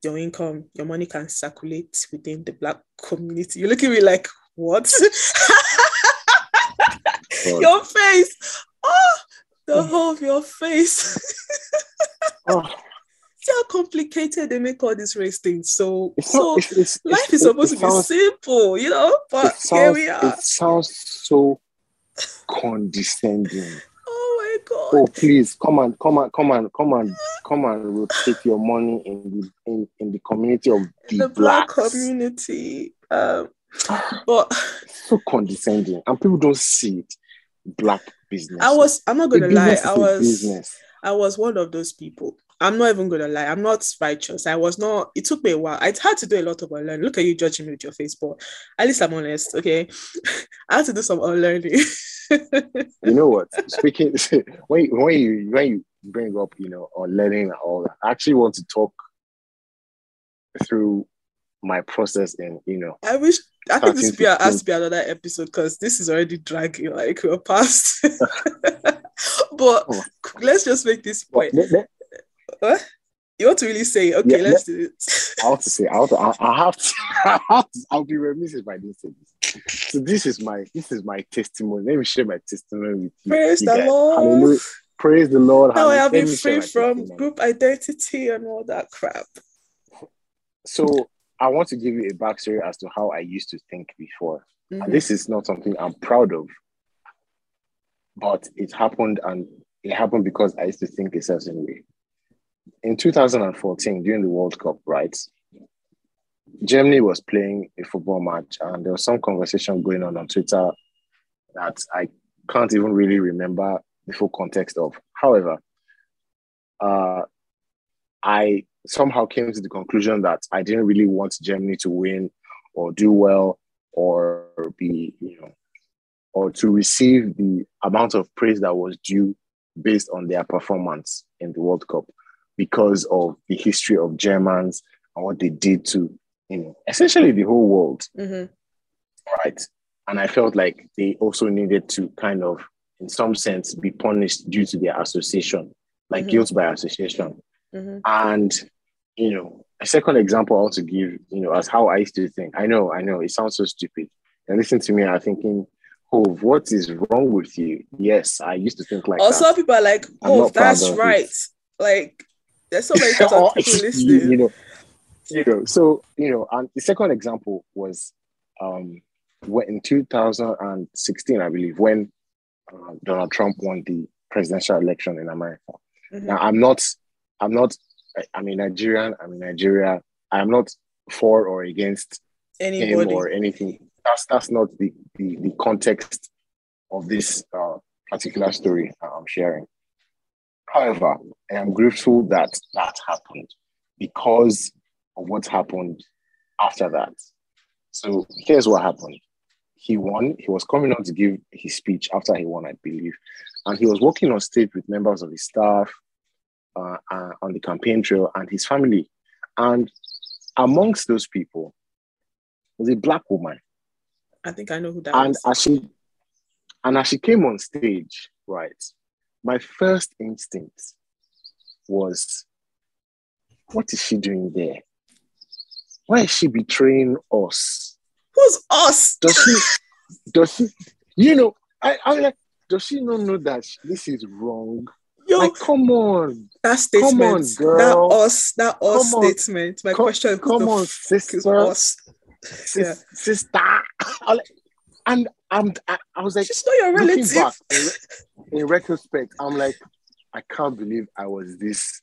your income your money can circulate within the black community. You look at me like what? *laughs* Your face. Oh the whole of your face *laughs* Oh, *laughs* see how complicated they make all these race things so it's so not, it's, it's, life is supposed to be simple you know but it here we are it sounds so condescending. *laughs* oh my god Oh, please come and come and come and come and *laughs* come and rotate your money in the in, in the community of the, the black community um but So condescending, and people don't see it. Black business. i was i'm not gonna lie i was business. I was one of those people. I'm not even gonna lie. I'm not righteous. I was not. It took me a while. I had to do a lot of unlearning. Look at you judging me with your face, but at least I'm honest. Okay, *laughs* I had to do some unlearning. You know what? *laughs* Speaking *laughs* when you, when you when you bring up you know or learning and all that, I actually want to talk through my process and you know I wish. I think this 13, would be, has 15. to be another episode because this is already dragging. Like we're past. But Oh. *laughs* let's just make this point. let- let- What? You want to really say? Okay, Yeah, let's do it. I have to say, I have to, I, I have to, *laughs* I have to, I'll be remiss if I didn't say this. So this is my, this is my testimony. Let me share my testimony with you. Praise you the guys. Lord. Hallelujah. Praise the Lord. Now I have been free from testimony. group identity and all that crap. So I want to give you a backstory as to how I used to think before. Mhm. And this is not something I'm proud of, but it happened and it happened because I used to think a certain way. in 2014 during the World Cup, right? Germany was playing a football match, and there was some conversation going on on Twitter that I can't even really remember the full context of. However, uh, I somehow came to the conclusion that I didn't really want Germany to win or do well or be, you know, or to receive the amount of praise that was due based on their performance in the World Cup because of the history of Germans and what they did to, you know, essentially the whole world. Mm-hmm. Right. And I felt like they also needed to kind of, in some sense, be punished due to their association, like Mm-hmm. guilt by association. Mm-hmm. And, you know, a second example I want to give, you know, as how I used to think. I know, I know, it sounds so stupid. And listen to me, I'm thinking, oh, what is wrong with you? Yes, I used to think like Also, that. people are like, "Oh, that's right." Like, there's so many *laughs* people you, listening. you know, you know, so you know, and the second example was um when in 2016, I believe, when uh, Donald Trump won the presidential election in America. Mhm. Now, I'm not, I'm not, I- I'm a Nigerian. I'm in Nigeria. I'm not for or against him Anybody? or anything. That's that's not the the, the context of this uh, particular story I'm sharing. However, I am grateful that that happened because of what happened after that. So here's what happened. He won. He was coming on to give his speech after he won, I believe, and he was walking on stage with members of his staff uh, uh, on the campaign trail and his family. And amongst those people was a black woman I think I know who that and is. as she and as she came on stage, right, my first instinct was, what is she doing there? Why is she betraying us? Who's us? Does she does she you know I, I'm like, does she not know that this is wrong? Yo, Like, come on, that statement, Come on, girl. that us, that us statement. My Come- question: come on, sister. us? Sis- sister. And I'm I, I was like, She's not your relative. back in, *laughs* in retrospect, I'm like, I can't believe I was this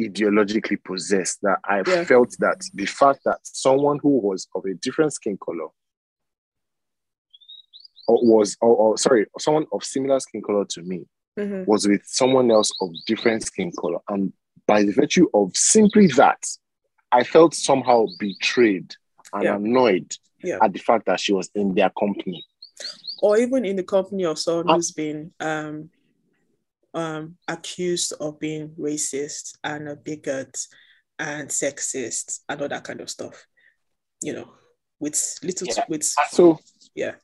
ideologically possessed that I Yeah. felt that the fact that someone who was of a different skin color or was or, or sorry, someone of similar skin color to me Mhm. was with someone else of different skin color. And by the virtue of simply that, I felt somehow betrayed and Yeah. annoyed Yeah. at the fact that she was in their company. Or even in the company of someone Ah. who's been um, um, accused of being racist and a bigot and sexist and all that kind of stuff. You know, with little Yeah. with So yeah.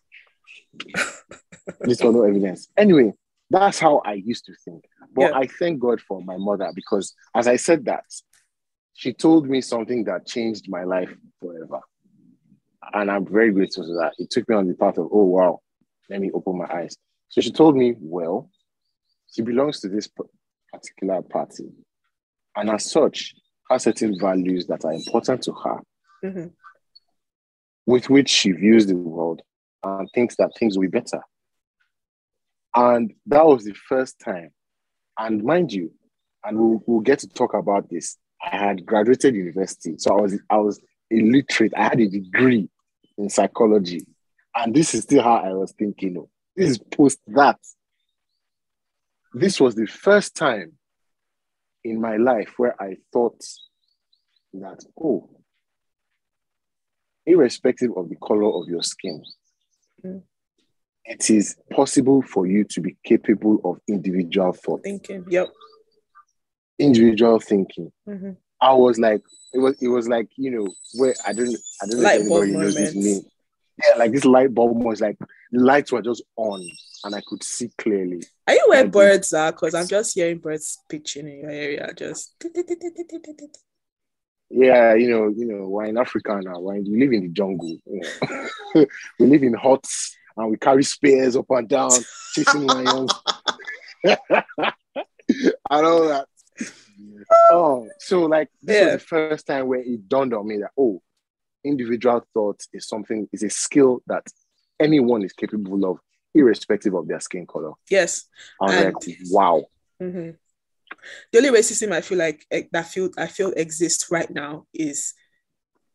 *laughs* this was no evidence. Anyway, that's how I used to think. But Yeah. I thank God for my mother because as I said that, she told me something that changed my life forever. And I'm very grateful to that. It took me on the path of, oh wow, let me open my eyes. So she told me, well, she belongs to this particular party. And as such, has certain values that are important to her, Mhm. with which she views the world and thinks that things will be better. And that was the first time. And mind you, and we'll, we'll get to talk about this. I had graduated university, so I was I was illiterate. I had a degree in psychology, and this is still how I was thinking. Of. This is post that. This was the first time in my life where I thought that oh, irrespective of the color of your skin, Mm. it is possible for you to be capable of individual thought, Thinking, yep. individual thinking. Mhm. I was like, it was, it was like, you know, where I don't, I know Light bulb anybody knows this name. Yeah, like this light bulb was like the lights were just on, and I could see clearly. Are you where Like, birds uh, are? Because I'm just hearing birds pitching in your area. Just Yeah, you know, you know, we're in Africa now. We're in, we live in the jungle. You know. *laughs* we live in huts, and we carry spears up and down, chasing lions. *laughs* and all that. Oh, so like this Yeah. was the first time where it dawned on me that oh, individual thought is something is a skill that anyone is capable of, irrespective of their skin color. yes. I was And- like, wow. Mhm. the only racism I feel like eh, that feel I feel exists right now is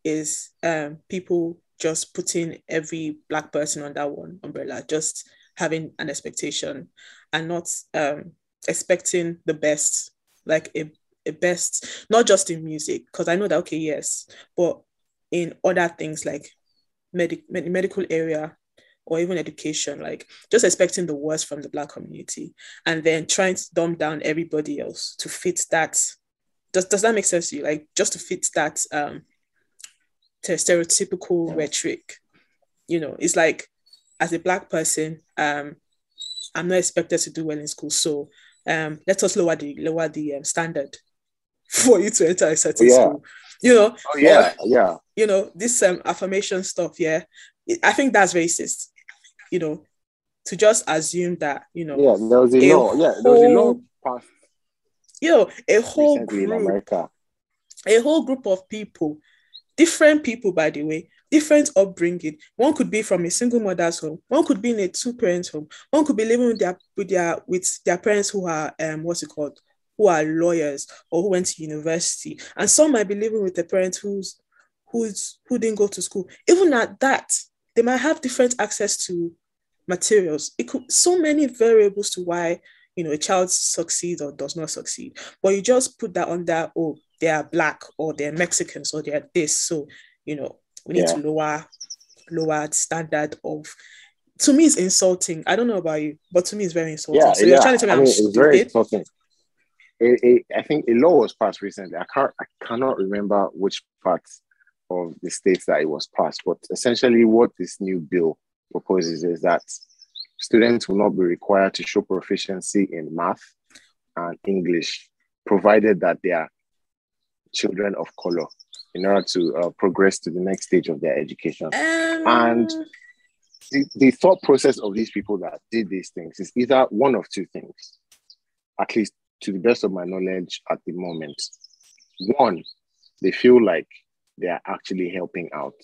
is um people just putting every black person on that one umbrella, just having an expectation and not um expecting the best, like a, a best, not just in music, because I know that okay, yes, but in other things like medic med- medical area or even education, like just expecting the worst from the black community and then trying to dumb down everybody else to fit that. Does, does that make sense to you? Like just to fit that um stereotypical rhetoric. You know, it's like as a black person, um, I'm not expected to do well in school. So um, let us lower the lower the um, standard *laughs* for you to enter a certain Yeah. school. You know, Oh yeah, yeah. you know this um, affirmation stuff. Yeah, I think that's racist. You know, to just assume that you know, Yeah, there was a A law. Yeah, there was a law whole passed you know, a whole group a whole group of people, different people, by the way, different upbringing. One could be from a single mother's home. One could be in a two parents home. One could be living with their with their with their parents who are um what's it called, who are lawyers or who went to university. And some might be living with a parent who's who's who didn't go to school. Even at that, they might have different access to materials. It could so many variables to why you know a child succeeds or does not succeed. But you just put that under oh they are black or they're Mexicans or they're this. So you know we need Yeah. to lower lower standard of. To me, it's insulting. I don't know about you, but to me, it's very insulting. Yeah, so yeah. you're trying to tell me I I'm mean, it's very insulting. A, a, I think a law was passed recently. I can't, I cannot remember which part of the states that it was passed, but essentially, what this new bill proposes is that students will not be required to show proficiency in math and English, provided that they are children of color, in order to uh, progress to the next stage of their education. Um, And- the, the thought process of these people that did these things is either one of two things, at least to the best of my knowledge at the moment. One, they feel like they are actually helping out.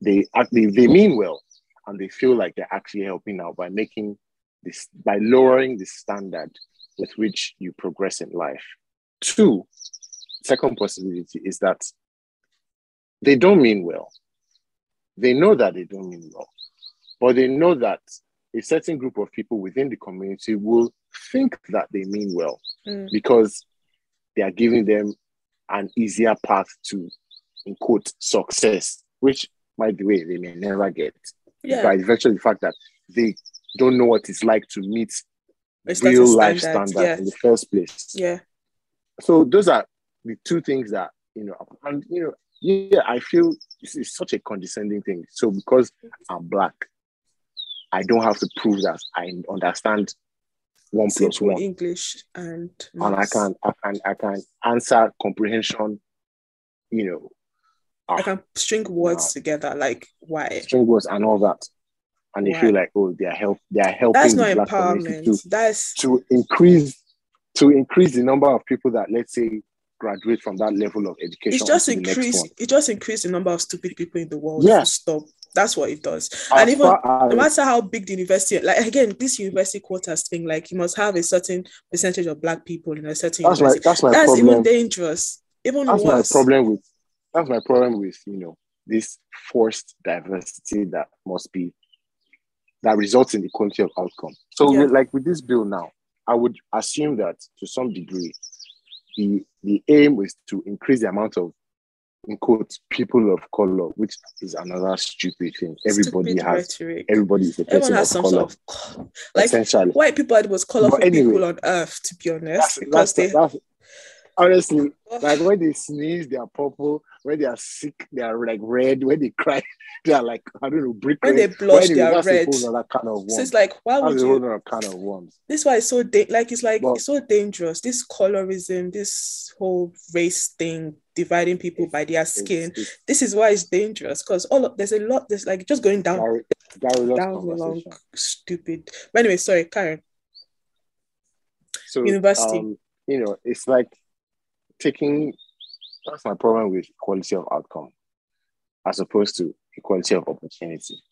They actually they mean well, and they feel like they're actually helping out by making this by lowering the standard with which you progress in life. Two, second possibility is that they don't mean well. They know that they don't mean well but they know that a certain group of people within the community will think that they mean well Mm. because they are giving them an easier path to, in quote, success, which, by the way, they may never get yeah, by virtue of the fact that they don't know what it's like to meet certain real life standard, standards in the first place. Yeah, yeah. So those are the two things that you know, and you know, yeah, I feel this is such a condescending thing. So because I'm black, I don't have to prove that I understand one Simple one, English and and I can, I can, I can answer comprehension. You know, I ah, can string words Wow. together. Like why? string words and all that, and they Why? feel like oh, they are help, they are helping That's not empowerment. to That's to increase to increase the number of people that let's say graduate from that level of education. it's just onto the next increase. one. It just increase the number of stupid people in the world. Yeah. Stop. That's what it does. As and even as- no matter how big the university, like again, this university quotas thing, like you must have a certain percentage of black people in a certain that's my that's my That's problem. even dangerous. Even that's worse. my problem with that's my problem with you know this forced diversity that must be that results in equality of outcome. So Yeah. like with this bill now, I would assume that to some degree, the the aim was to increase the amount of in quotes people of color, which is another stupid thing. Everybody Stupid has rhetoric. everybody is a person Everyone has of some color. sort of like essentially. white people are the most colorful anyway, people on earth, to be honest, That's, because that's, they that's, honestly like when they sneeze, they are purple. When they are sick, they are like red. When they cry, *laughs* they are like I don't know, brick when red. they blush, But they are that's red. a whole other kind of So it's like, why would That's you? kind of worms. This why it's so da- like it's like But- it's so dangerous. This colorism, this whole race thing, dividing people by their skin. it's This is why it's dangerous because all of, there's a lot. There's like just going down Gary down long stupid. But anyway, sorry, Karen. So University. um, you know, it's like taking. That's my problem with equality of outcome, as opposed to equality of opportunity.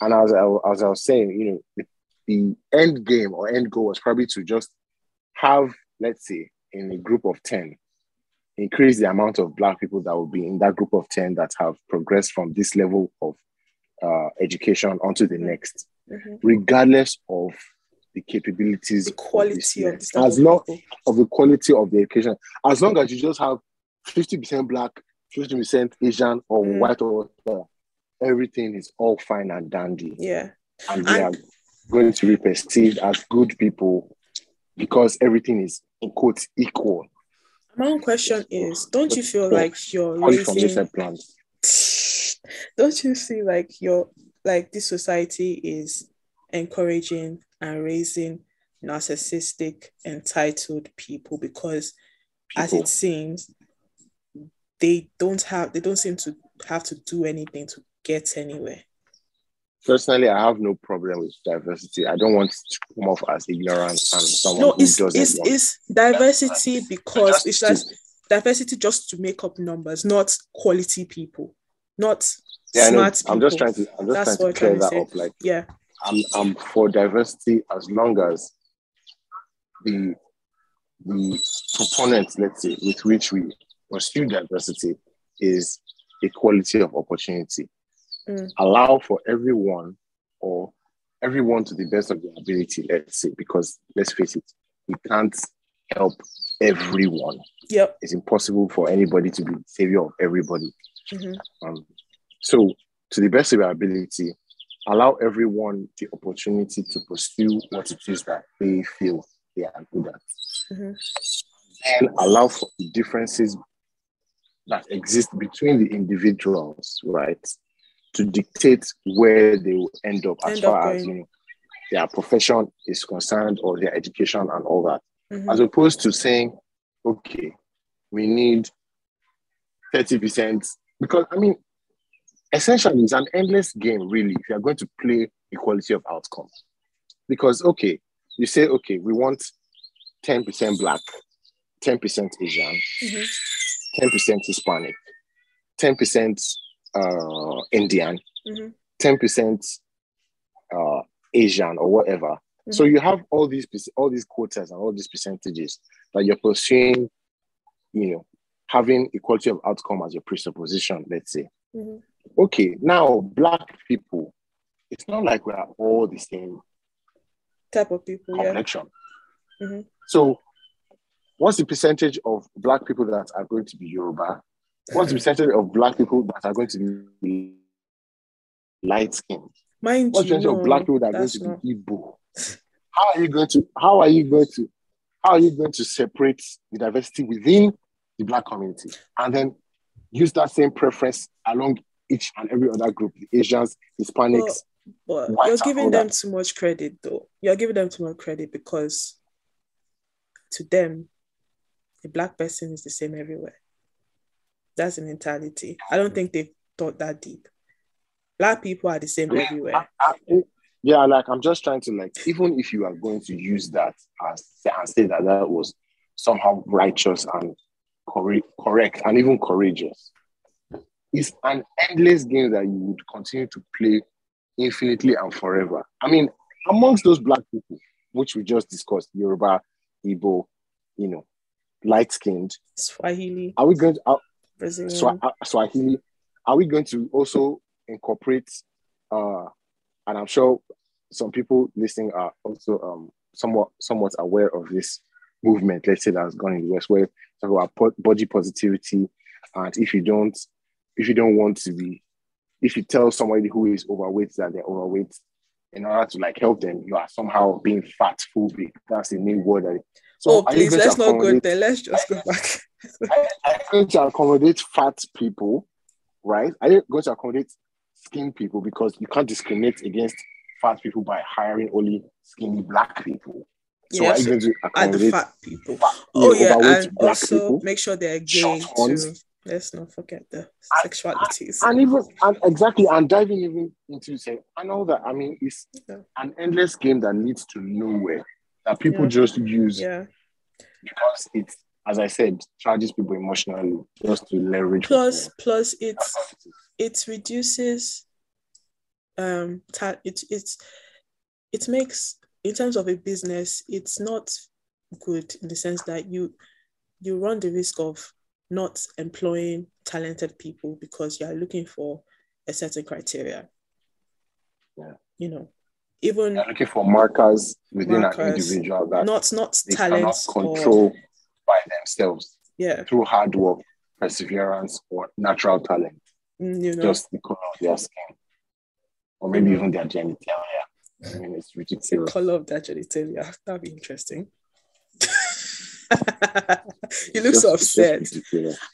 And as I, as I was saying, you know, the, the end game or end goal was probably to just have, let's say, in a group of 10, increase the amount of black people that will be in that group of 10 that have progressed from this level of uh, education onto the next, Mhm. regardless of the capabilities The of quality of the as long of the quality of the education, as long as you just have 50% black, 50% Asian or Mhm. white or whatever, everything is all fine and dandy. Yeah. And they are going to be perceived as good people because everything is in quotes equal. My own question is, don't you feel like you're raising *laughs* don't you feel like you're like this society is encouraging and raising narcissistic entitled people because as it seems they don't have they don't seem to have to do anything to get anywhere. Personally, I have no problem with diversity. I don't want to come off as ignorant and someone no who it's doesn't it's, want it's diversity because it's Just just diversity just to make up numbers not quality people not Yeah, smart people I'm just trying to I'm just That's trying to clear trying that to up. Like yeah I'm I'm for diversity as long as the the proponent, let's say, with which we pursue diversity is equality of opportunity. Mm. Allow for everyone or everyone to the best of their ability, let's say, because let's face it, we can't help everyone. yep It's impossible for anybody to be the savior of everybody. Mhm. Um, so, to the best of our ability, allow everyone the opportunity to pursue what it is that they feel they are good at. Mhm. And allow for the differences that exist between the individuals, right, to dictate where they will end up as End up far as you know, their profession is concerned or their education and all that Mhm. as opposed to saying, okay, we need 30%. Because, I mean, essentially, it's an endless game, really, if you're going to play equality of outcome. Because, okay, you say, okay, we want 10% Black, 10% Asian, Mhm. 10% Hispanic, 10% uh, Indian, Mhm. 10% uh, Asian, or whatever. So you have all these all these quotas and all these percentages that you're pursuing, you know, having equality of outcome as your presupposition, let's say. Okay, now black people, it's not like we are all the same type of people yeah complexion. Mhm. So what's the percentage of black people that are going to be Yoruba? What's the percentage of black people that are going to be light skinned? mind What's the percentage of black people that are going to not be Igbo? How are you going to how are you going to how are you going to separate the diversity within the black community and then use that same preference along each and every other group, the Asians, Hispanics. but you're giving them too much credit though. You're giving them too much credit because to them a black person is the same everywhere. That's the mentality. I don't think they've thought that deep. Black people are the same mean, everywhere. I- I- yeah, like I'm just trying to like, even if you are going to use that as and say that that was somehow righteous and correct, correct and even courageous, it's an endless game that you would continue to play infinitely and forever. I mean, amongst those black people, which we just discussed, Yoruba, Igbo, you know, light skinned, swahili are we going to, are, brazilian Swa- uh, Swahili, are we going to also incorporate, uh, and I'm sure some people listening are also um, somewhat somewhat aware of this movement, let's say that's gone in the West, where talk about body positivity, and if you don't, if you don't want to be, if you tell somebody who is overweight that they're overweight, in order to like help them, you are somehow being fat phobic. That's the main word. That so oh please let's not go there let's just go *laughs* back are you going to accommodate fat people, right? Are you going to accommodate skinny people because you can't discriminate against fat people by hiring only skinny black people? So are yes you going to accommodate fat people fat- oh yeah and also people? make sure they're gay too? Let's not forget the sexualities And even and exactly and diving even into say I know that. I mean, it's Yeah. an endless game that leads to nowhere that people Yeah. just use yeah because it's as I said, charges people emotionally just to leverage. plus plus it's That's all it is. it reduces um ta- it it's it makes in terms of a business it's not good in the sense that you you run the risk of not employing talented people because you are looking for a certain criteria. Yeah. You know, even They're looking for markers within Markers. an individual that not not they cannot talents or control by themselves yeah, through hard work, perseverance, or natural talent. mm, you know, Just the color of their skin, or maybe Mhm. even their genitalia. I mean, it's the ridiculous. color of their genitalia. That'd be interesting. You It's look so just- upset.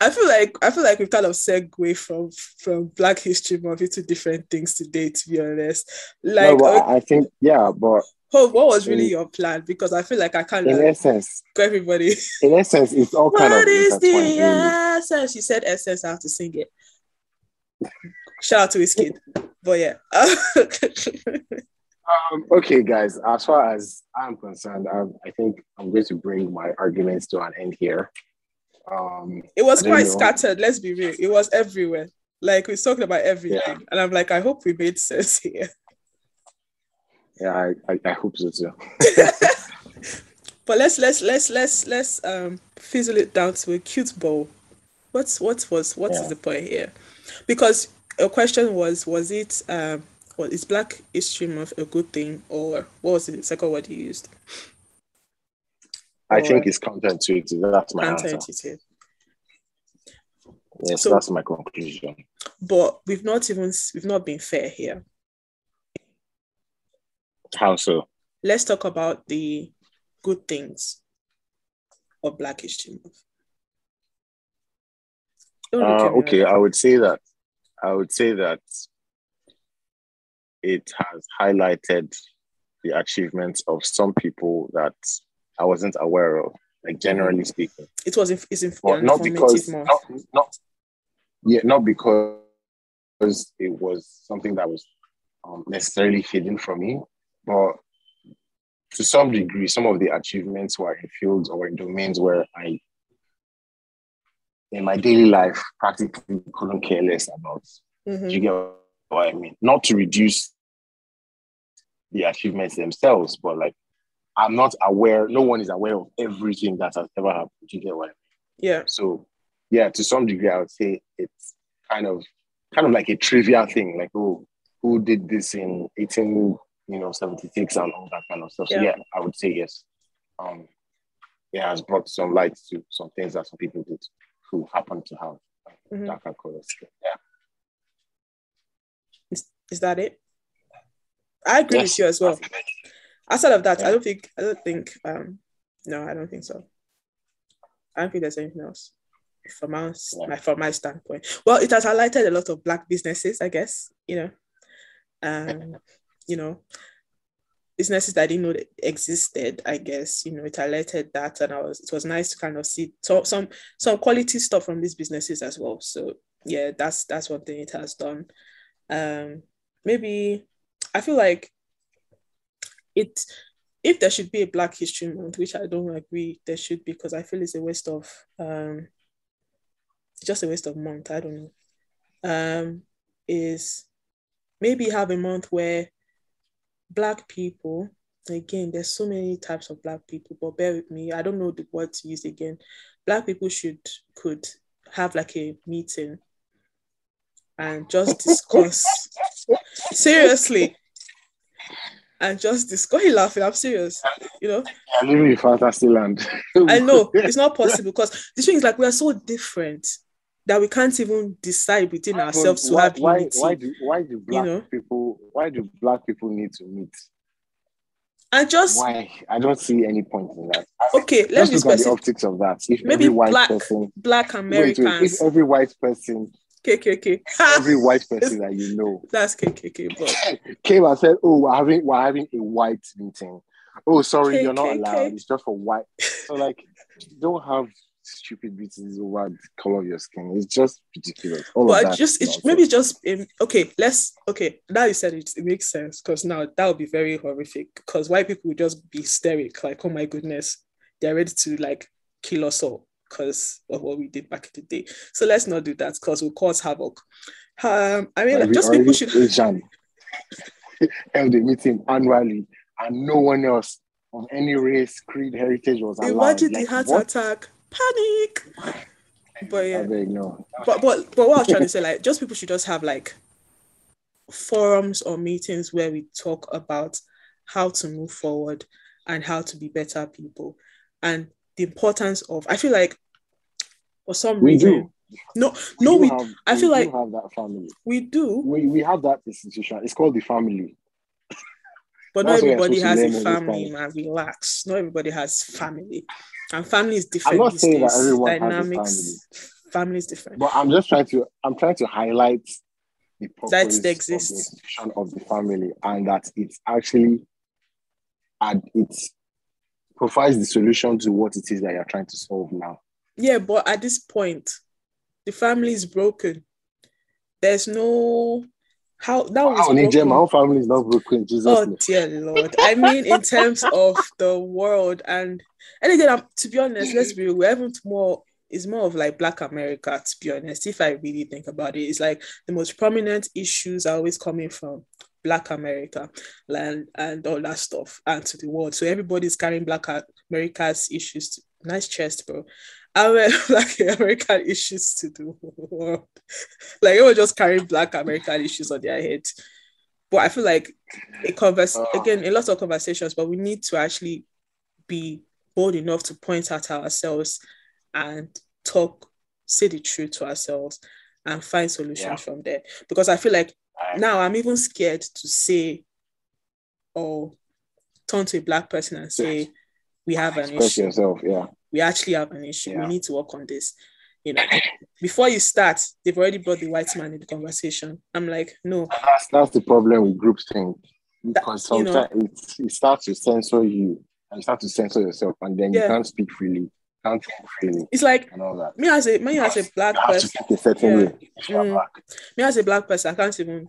I feel like I feel like we've kind of segue from from Black History Month into different things today. To be honest, like, but okay, I think yeah, but Hope, what was really in- your plan? Because I feel like I can't in like, essence, go everybody. *laughs* in essence, it's all kind What of is the really. essence? She said essence. I have to sing it. Shout out to his kid. But yeah. *laughs* Um, okay, guys. As far as I'm concerned, I, I think I'm going to bring my arguments to an end here. Um, it was quite know. scattered. Let's be real. It was everywhere. Like we talked about everything. Yeah. And I'm like, I hope we made sense here. yeah, I, I, I hope so too. *laughs* But let's let's let's let's let's um fizzle it down to a cute bowl. What's what was what is Yeah. the point here? Because a question was was it um what is Black History Month a good thing or what was the second word you used? I Or think it's counterintuitive. That's my answer. counterintuitive. Yes, So- that's my conclusion. But we've not even we've not been fair here. How so? Let's talk about the good things of Black History Month. Uh, okay, I would say that I would say that it has highlighted the achievements of some people that I wasn't aware of, like generally speaking. It was inf- it's inf- an not because month. not, not yeah, not because it was something that was um, necessarily hidden from me, but to some degree, some of the achievements were in fields or in domains where I, in my daily life, practically couldn't care less about. Mhm. Do you get what I mean? Not to reduce the achievements themselves, but like I'm not aware, no one is aware of everything that has ever happened. You get what I mean? Yeah. So yeah, to some degree, I would say it's kind of kind of like a trivial thing, like oh, who did this in 18, you know, 76 and all that kind of stuff. So Yeah. yeah, I would say yes. Um, it has brought some light to some things that some people did who happen to have Mhm. darker colors. Yeah. Is that it? I agree Yes. with you as well. Outside of that, I don't think I don't think um no, I don't think so. I don't think there's anything else from my, Yeah. my from my standpoint. Well, it has highlighted a lot of black businesses, I guess, you know. Um, *laughs* you know, businesses that I didn't know that existed, I guess, you know, it highlighted that and I was it was nice to kind of see so, some some quality stuff from these businesses as well. So yeah, that's that's one thing it has done. Um maybe I feel like it if there should be a Black History Month, which I don't agree there should be because I feel it's a waste of um just a waste of month. I don't know. Um is maybe have a month where black people again there's so many types of black people but bear with me i don't know the word to use again black people should could have like a meeting and just *laughs* discuss seriously and just why are laughing i'm serious you know I live in fantasy land. i know *laughs* it's not possible because the thing is like we are so different that we can't even decide within ourselves to have why, unity why do why do black know? people why do black people need to meet? and just Why? I don't see any point in that. okay let's look at the optics of that. If maybe every white black person black wait, wait, americans if every white person, KKK. every white person that you know That's KKK, but came and said, "Oh, we're having we're having a white meeting." Oh, sorry, you're not allowed. It's just for white. So like, don't have stupid meetings over the color of your skin. It's just ridiculous. All of but that just it's maybe just um, okay. Let's okay. Now you said it, it makes sense because now that would be very horrific because white people would just be hysteric, like, oh my goodness, they're ready to like kill us all because of what we did back in the day. So let's not do that because we'll cause havoc. Um, I mean, like, just people should. Held a meeting annually, and no one else of any race, creed, heritage was allowed. Imagine the Like, heart what? attack Panic. But yeah. no. But but but what I was trying to say, like, just people should just have like forums or meetings where we talk about how to move forward and how to be better people and the importance of I feel like for some We reason do. no no we, have, I feel we like have that family. we do We, we have that institution. It's called the family. but not That's everybody has a family man relax not everybody has family and family is I'm different not these saying that everyone has a dynamics family is different But I'm just trying to I'm trying to highlight the purpose That it of the exists. institution of the family and that it's actually and it provides the solution to what it is that you're trying to solve now. Yeah, but at this point, the family is broken. There's no how that was Oh, Nijem, my broken. own family is not broken. Jesus. Oh name. dear Lord! I mean, in terms of the world, and and again, I'm, to be honest, let's be real. Even more. It's more of like Black America. To be honest, if I really think about it, it's like the most prominent issues are always coming from Black America, and and all that stuff, and to the world. So everybody's carrying Black America's issues. To, nice chest, bro. Our *laughs* Black American issues to the world. Like they were just carrying Black American issues on their head. But I feel like a converse Ah. again, a lot of conversations, but we need to actually be bold enough to point at ourselves and talk, say the truth to ourselves and find solutions Yeah. from there. Because I feel like now I'm even scared to say or turn to a black person and say we have an Express issue. yourself, yeah. We actually have an issue. Yeah. We need to work on this. You know, before you start, they've already brought the white man in the conversation. I'm like, no, That's that's the problem with groupthink. Because you know- sometimes it, it starts to censor you and you start to censor yourself and then you can't speak freely, can't think freely it's like and all that. me as a me as a black You have to person. certain Yeah. way Mm. black. me as a black person, I can't even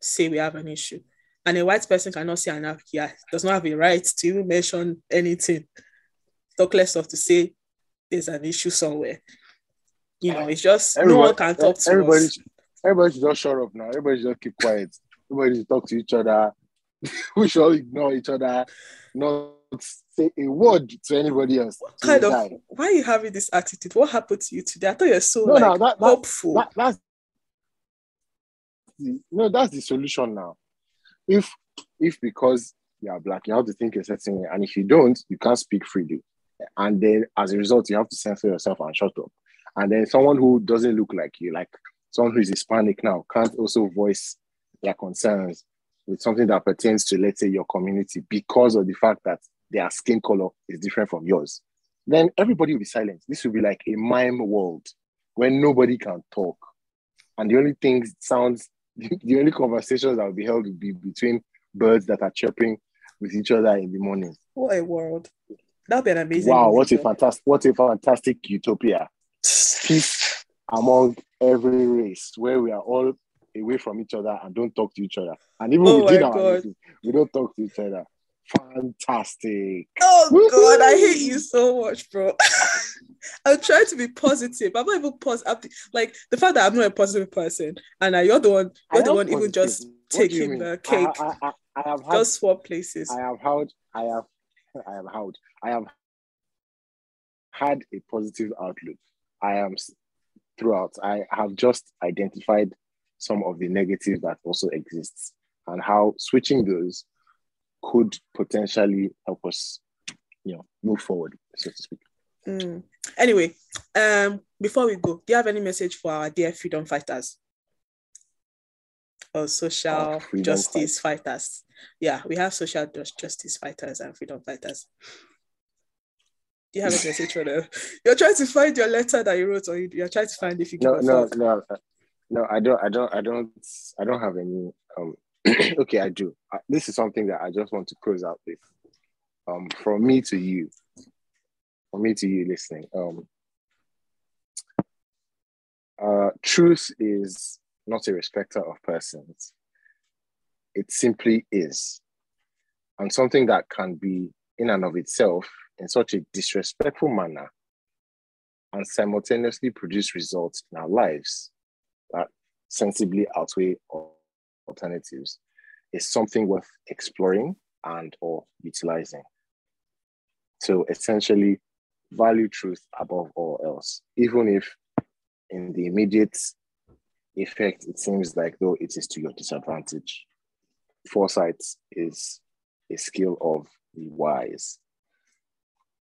say we have an issue. And a white person cannot say anarchy, yeah, does not have a right to even mention anything. Talk less of to say there's an issue somewhere. You know, it's just no one can talk to everybody, us. everybody should just shut up now. Everybody should just keep quiet. Everybody should talk to each other. *laughs* we should all ignore each other, not say a word to anybody else. What kind of die. why are you having this attitude? What happened to you today? I thought you're so No, like no, that- that- hopeful. That, that's the, no, that's the solution now. If if because you are black, you have to think a certain way, and if you don't, you can't speak freely. And then as a result, you have to censor yourself and shut up. And then someone who doesn't look like you, like someone who is Hispanic now, can't also voice their concerns with something that pertains to, let's say, your community because of the fact that their skin color is different from yours. Then everybody will be silent. This will be like a mime world where nobody can talk. And the only thing sounds, *laughs* the only conversations that will be held will be between birds that are chirping with each other in the morning. what a world. That'd be an amazing. Wow, what a fantastic, what a fantastic utopia. Peace among every race where we are all away from each other and don't talk to each other. And even Oh within our races, we don't talk to each other. Fantastic. Oh God, I hate you so much, bro. *laughs* I'm trying to be positive. I'm not even positive. Like the fact that I'm not a positive person, and uh, you're the one, you're the am one even just What taking the cake, I, I, I have had just swap places. I have had, I have, I have had, I have had a positive outlook. I am throughout. I have just identified some of the negatives that also exists and how switching those could potentially help us, you know, move forward, so to speak. Mm. Anyway, um, before we go, do you have any message for our dear freedom fighters or social freedom justice fighters? Yeah, we have social justice fighters and freedom fighters. Do you have a message for them? *laughs* You're trying to find your letter that you wrote, or you- you're trying to find if you No, no, no, no. I don't, I don't, I don't, I don't have any. Um, *clears throat* okay, I do. This is something that I just want to close out with. Um, from me to you, from me to you listening. Um, uh, truth is not a respecter of persons. It simply is, and something that can be in and of itself in such a disrespectful manner and simultaneously produce results in our lives that sensibly outweigh alternatives is something worth exploring and or utilizing. So essentially, value truth above all else, even if in the immediate effect it seems like though it is to your disadvantage. Foresight is a skill of the wise.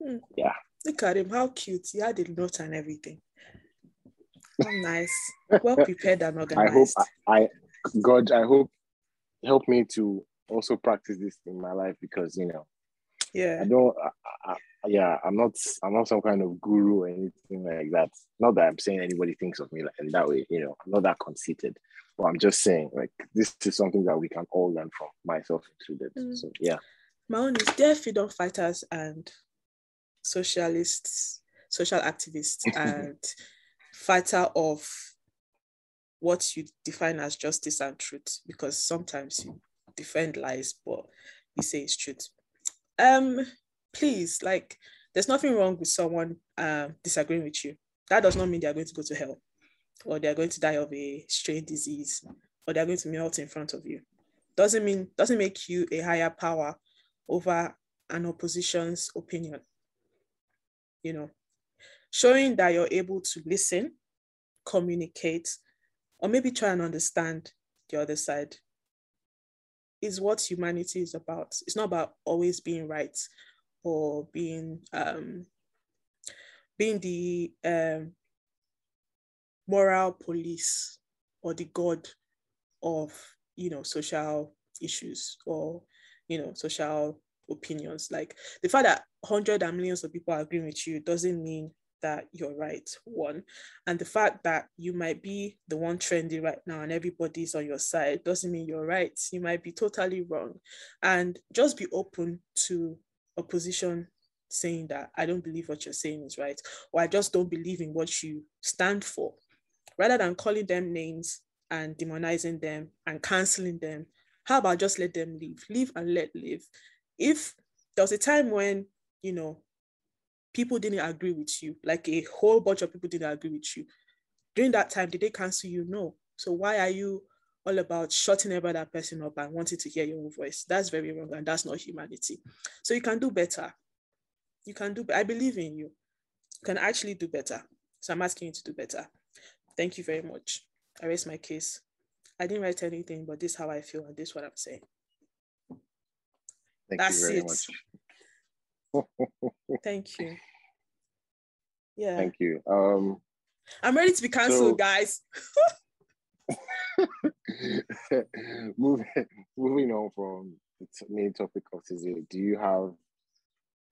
Hmm. Yeah. Look at him, how cute. He had the note and everything. How nice. Well prepared and I organized. hope I, I God, I hope help me to also practice this in my life because you know yeah. I don't. I, I, yeah, I'm not. I'm not some kind of guru or anything like that. Not that I'm saying anybody thinks of me like in that way. You know, I'm not that conceited. But I'm just saying, like, this is something that we can all learn from, myself included. Mm. So yeah, My own is dear freedom fighters and socialists, social activists, *laughs* and fighter of what you define as justice and truth, because sometimes you defend lies, but you say it's truth. Um, please, like, there's nothing wrong with someone um disagreeing with you. That does not mean they are going to go to hell, or they are going to die of a strange disease, or they are going to melt in front of you. Doesn't mean doesn't make you a higher power over an opposition's opinion. You know, showing that you're able to listen, communicate, or maybe try and understand the other side is what humanity is about. It's not about always being right or being um, being the um, moral police or the god of you know social issues or you know social opinions like the fact that hundreds and millions of people are agreeing with you doesn't mean that you're right one and the fact that you might be the one trendy right now and everybody's on your side doesn't mean you're right. You might be totally wrong. And just be open to opposition saying that i don't believe what you're saying is right or i just don't believe in what you stand for rather than calling them names and demonizing them and canceling them. How about just let them live live and let live. If there was a time when you know people didn't agree with you. Like a whole bunch of people didn't agree with you. During that time did they cancel you? No. So why are you all about shutting every other person up and wanting to hear your own voice? That's very wrong and that's not humanity. So you can do better. You can do i believe in you. You can actually do better. So i'm asking you to do better. Thank you very much. I raised my case. I didn't write anything but this is how i feel and this is what i'm saying. Thank That's you very it. much. Thank you yeah Thank you. Um, i'm ready to be cancelled So- guys *laughs* *laughs* moving moving on from the main topic of today, do you have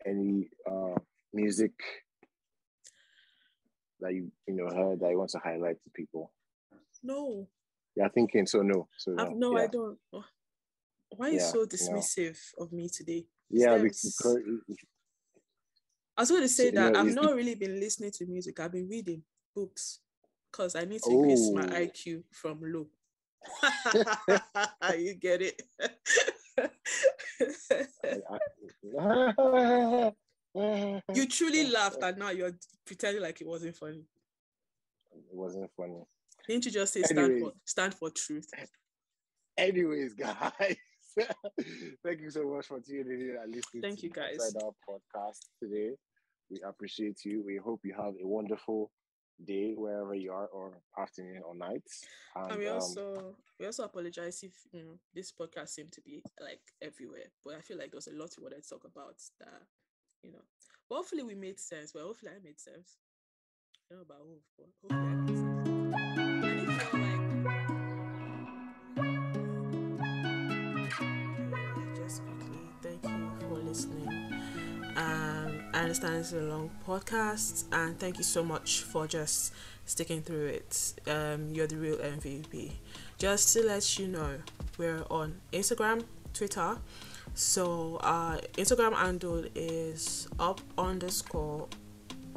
any uh, music that you you know heard that you want to highlight to people? no Yeah, thinking so. No, so I've, no yeah. i don't why are you Yeah, so no. dismissive of me today Yeah, because I was going to say So, that no, I've not really been listening to music. I've been reading books because I need to increase my Oh. IQ from low. *laughs* *laughs* you get it? *laughs* you truly laughed and now you're pretending like it wasn't funny. It wasn't funny. Didn't you just say stand for stand for truth? Anyways, guys, *laughs* thank you so much for tuning in and listening Thank to you, guys. Inside Out podcast today. We appreciate you. We hope you have a wonderful day wherever you are, or afternoon or night. And, And we um, also we also apologize if you know this podcast seemed to be like everywhere, but I feel like there was a lot we wanted to talk about that, you know. But hopefully we made sense. Well, hopefully I made sense. I know about who, but hopefully I made sense. Understand it's a long podcast, and thank you so much for just sticking through it. Um, you're the real MVP. Just to let you know, we're on Instagram, Twitter. So our Instagram handle is up underscore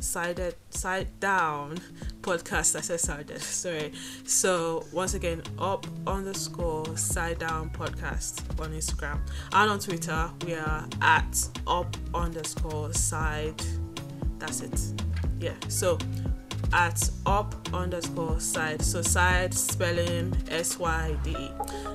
sided side down podcast. I said sided, sorry. So once again, up underscore side down podcast on Instagram and on Twitter. We are at up underscore side. That's it. Yeah. So at up underscore side. So side spelling s-y-d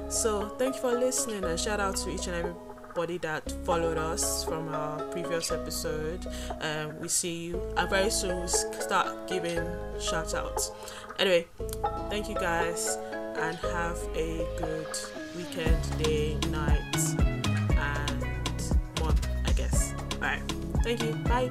So thank you for listening and shout out to each and every everybody that followed us from our previous episode. Um, we see you. I very soon we start giving shout outs. Anyway, thank you guys and have a good weekend, day, night, and month, I guess. Alright. Thank you. Bye.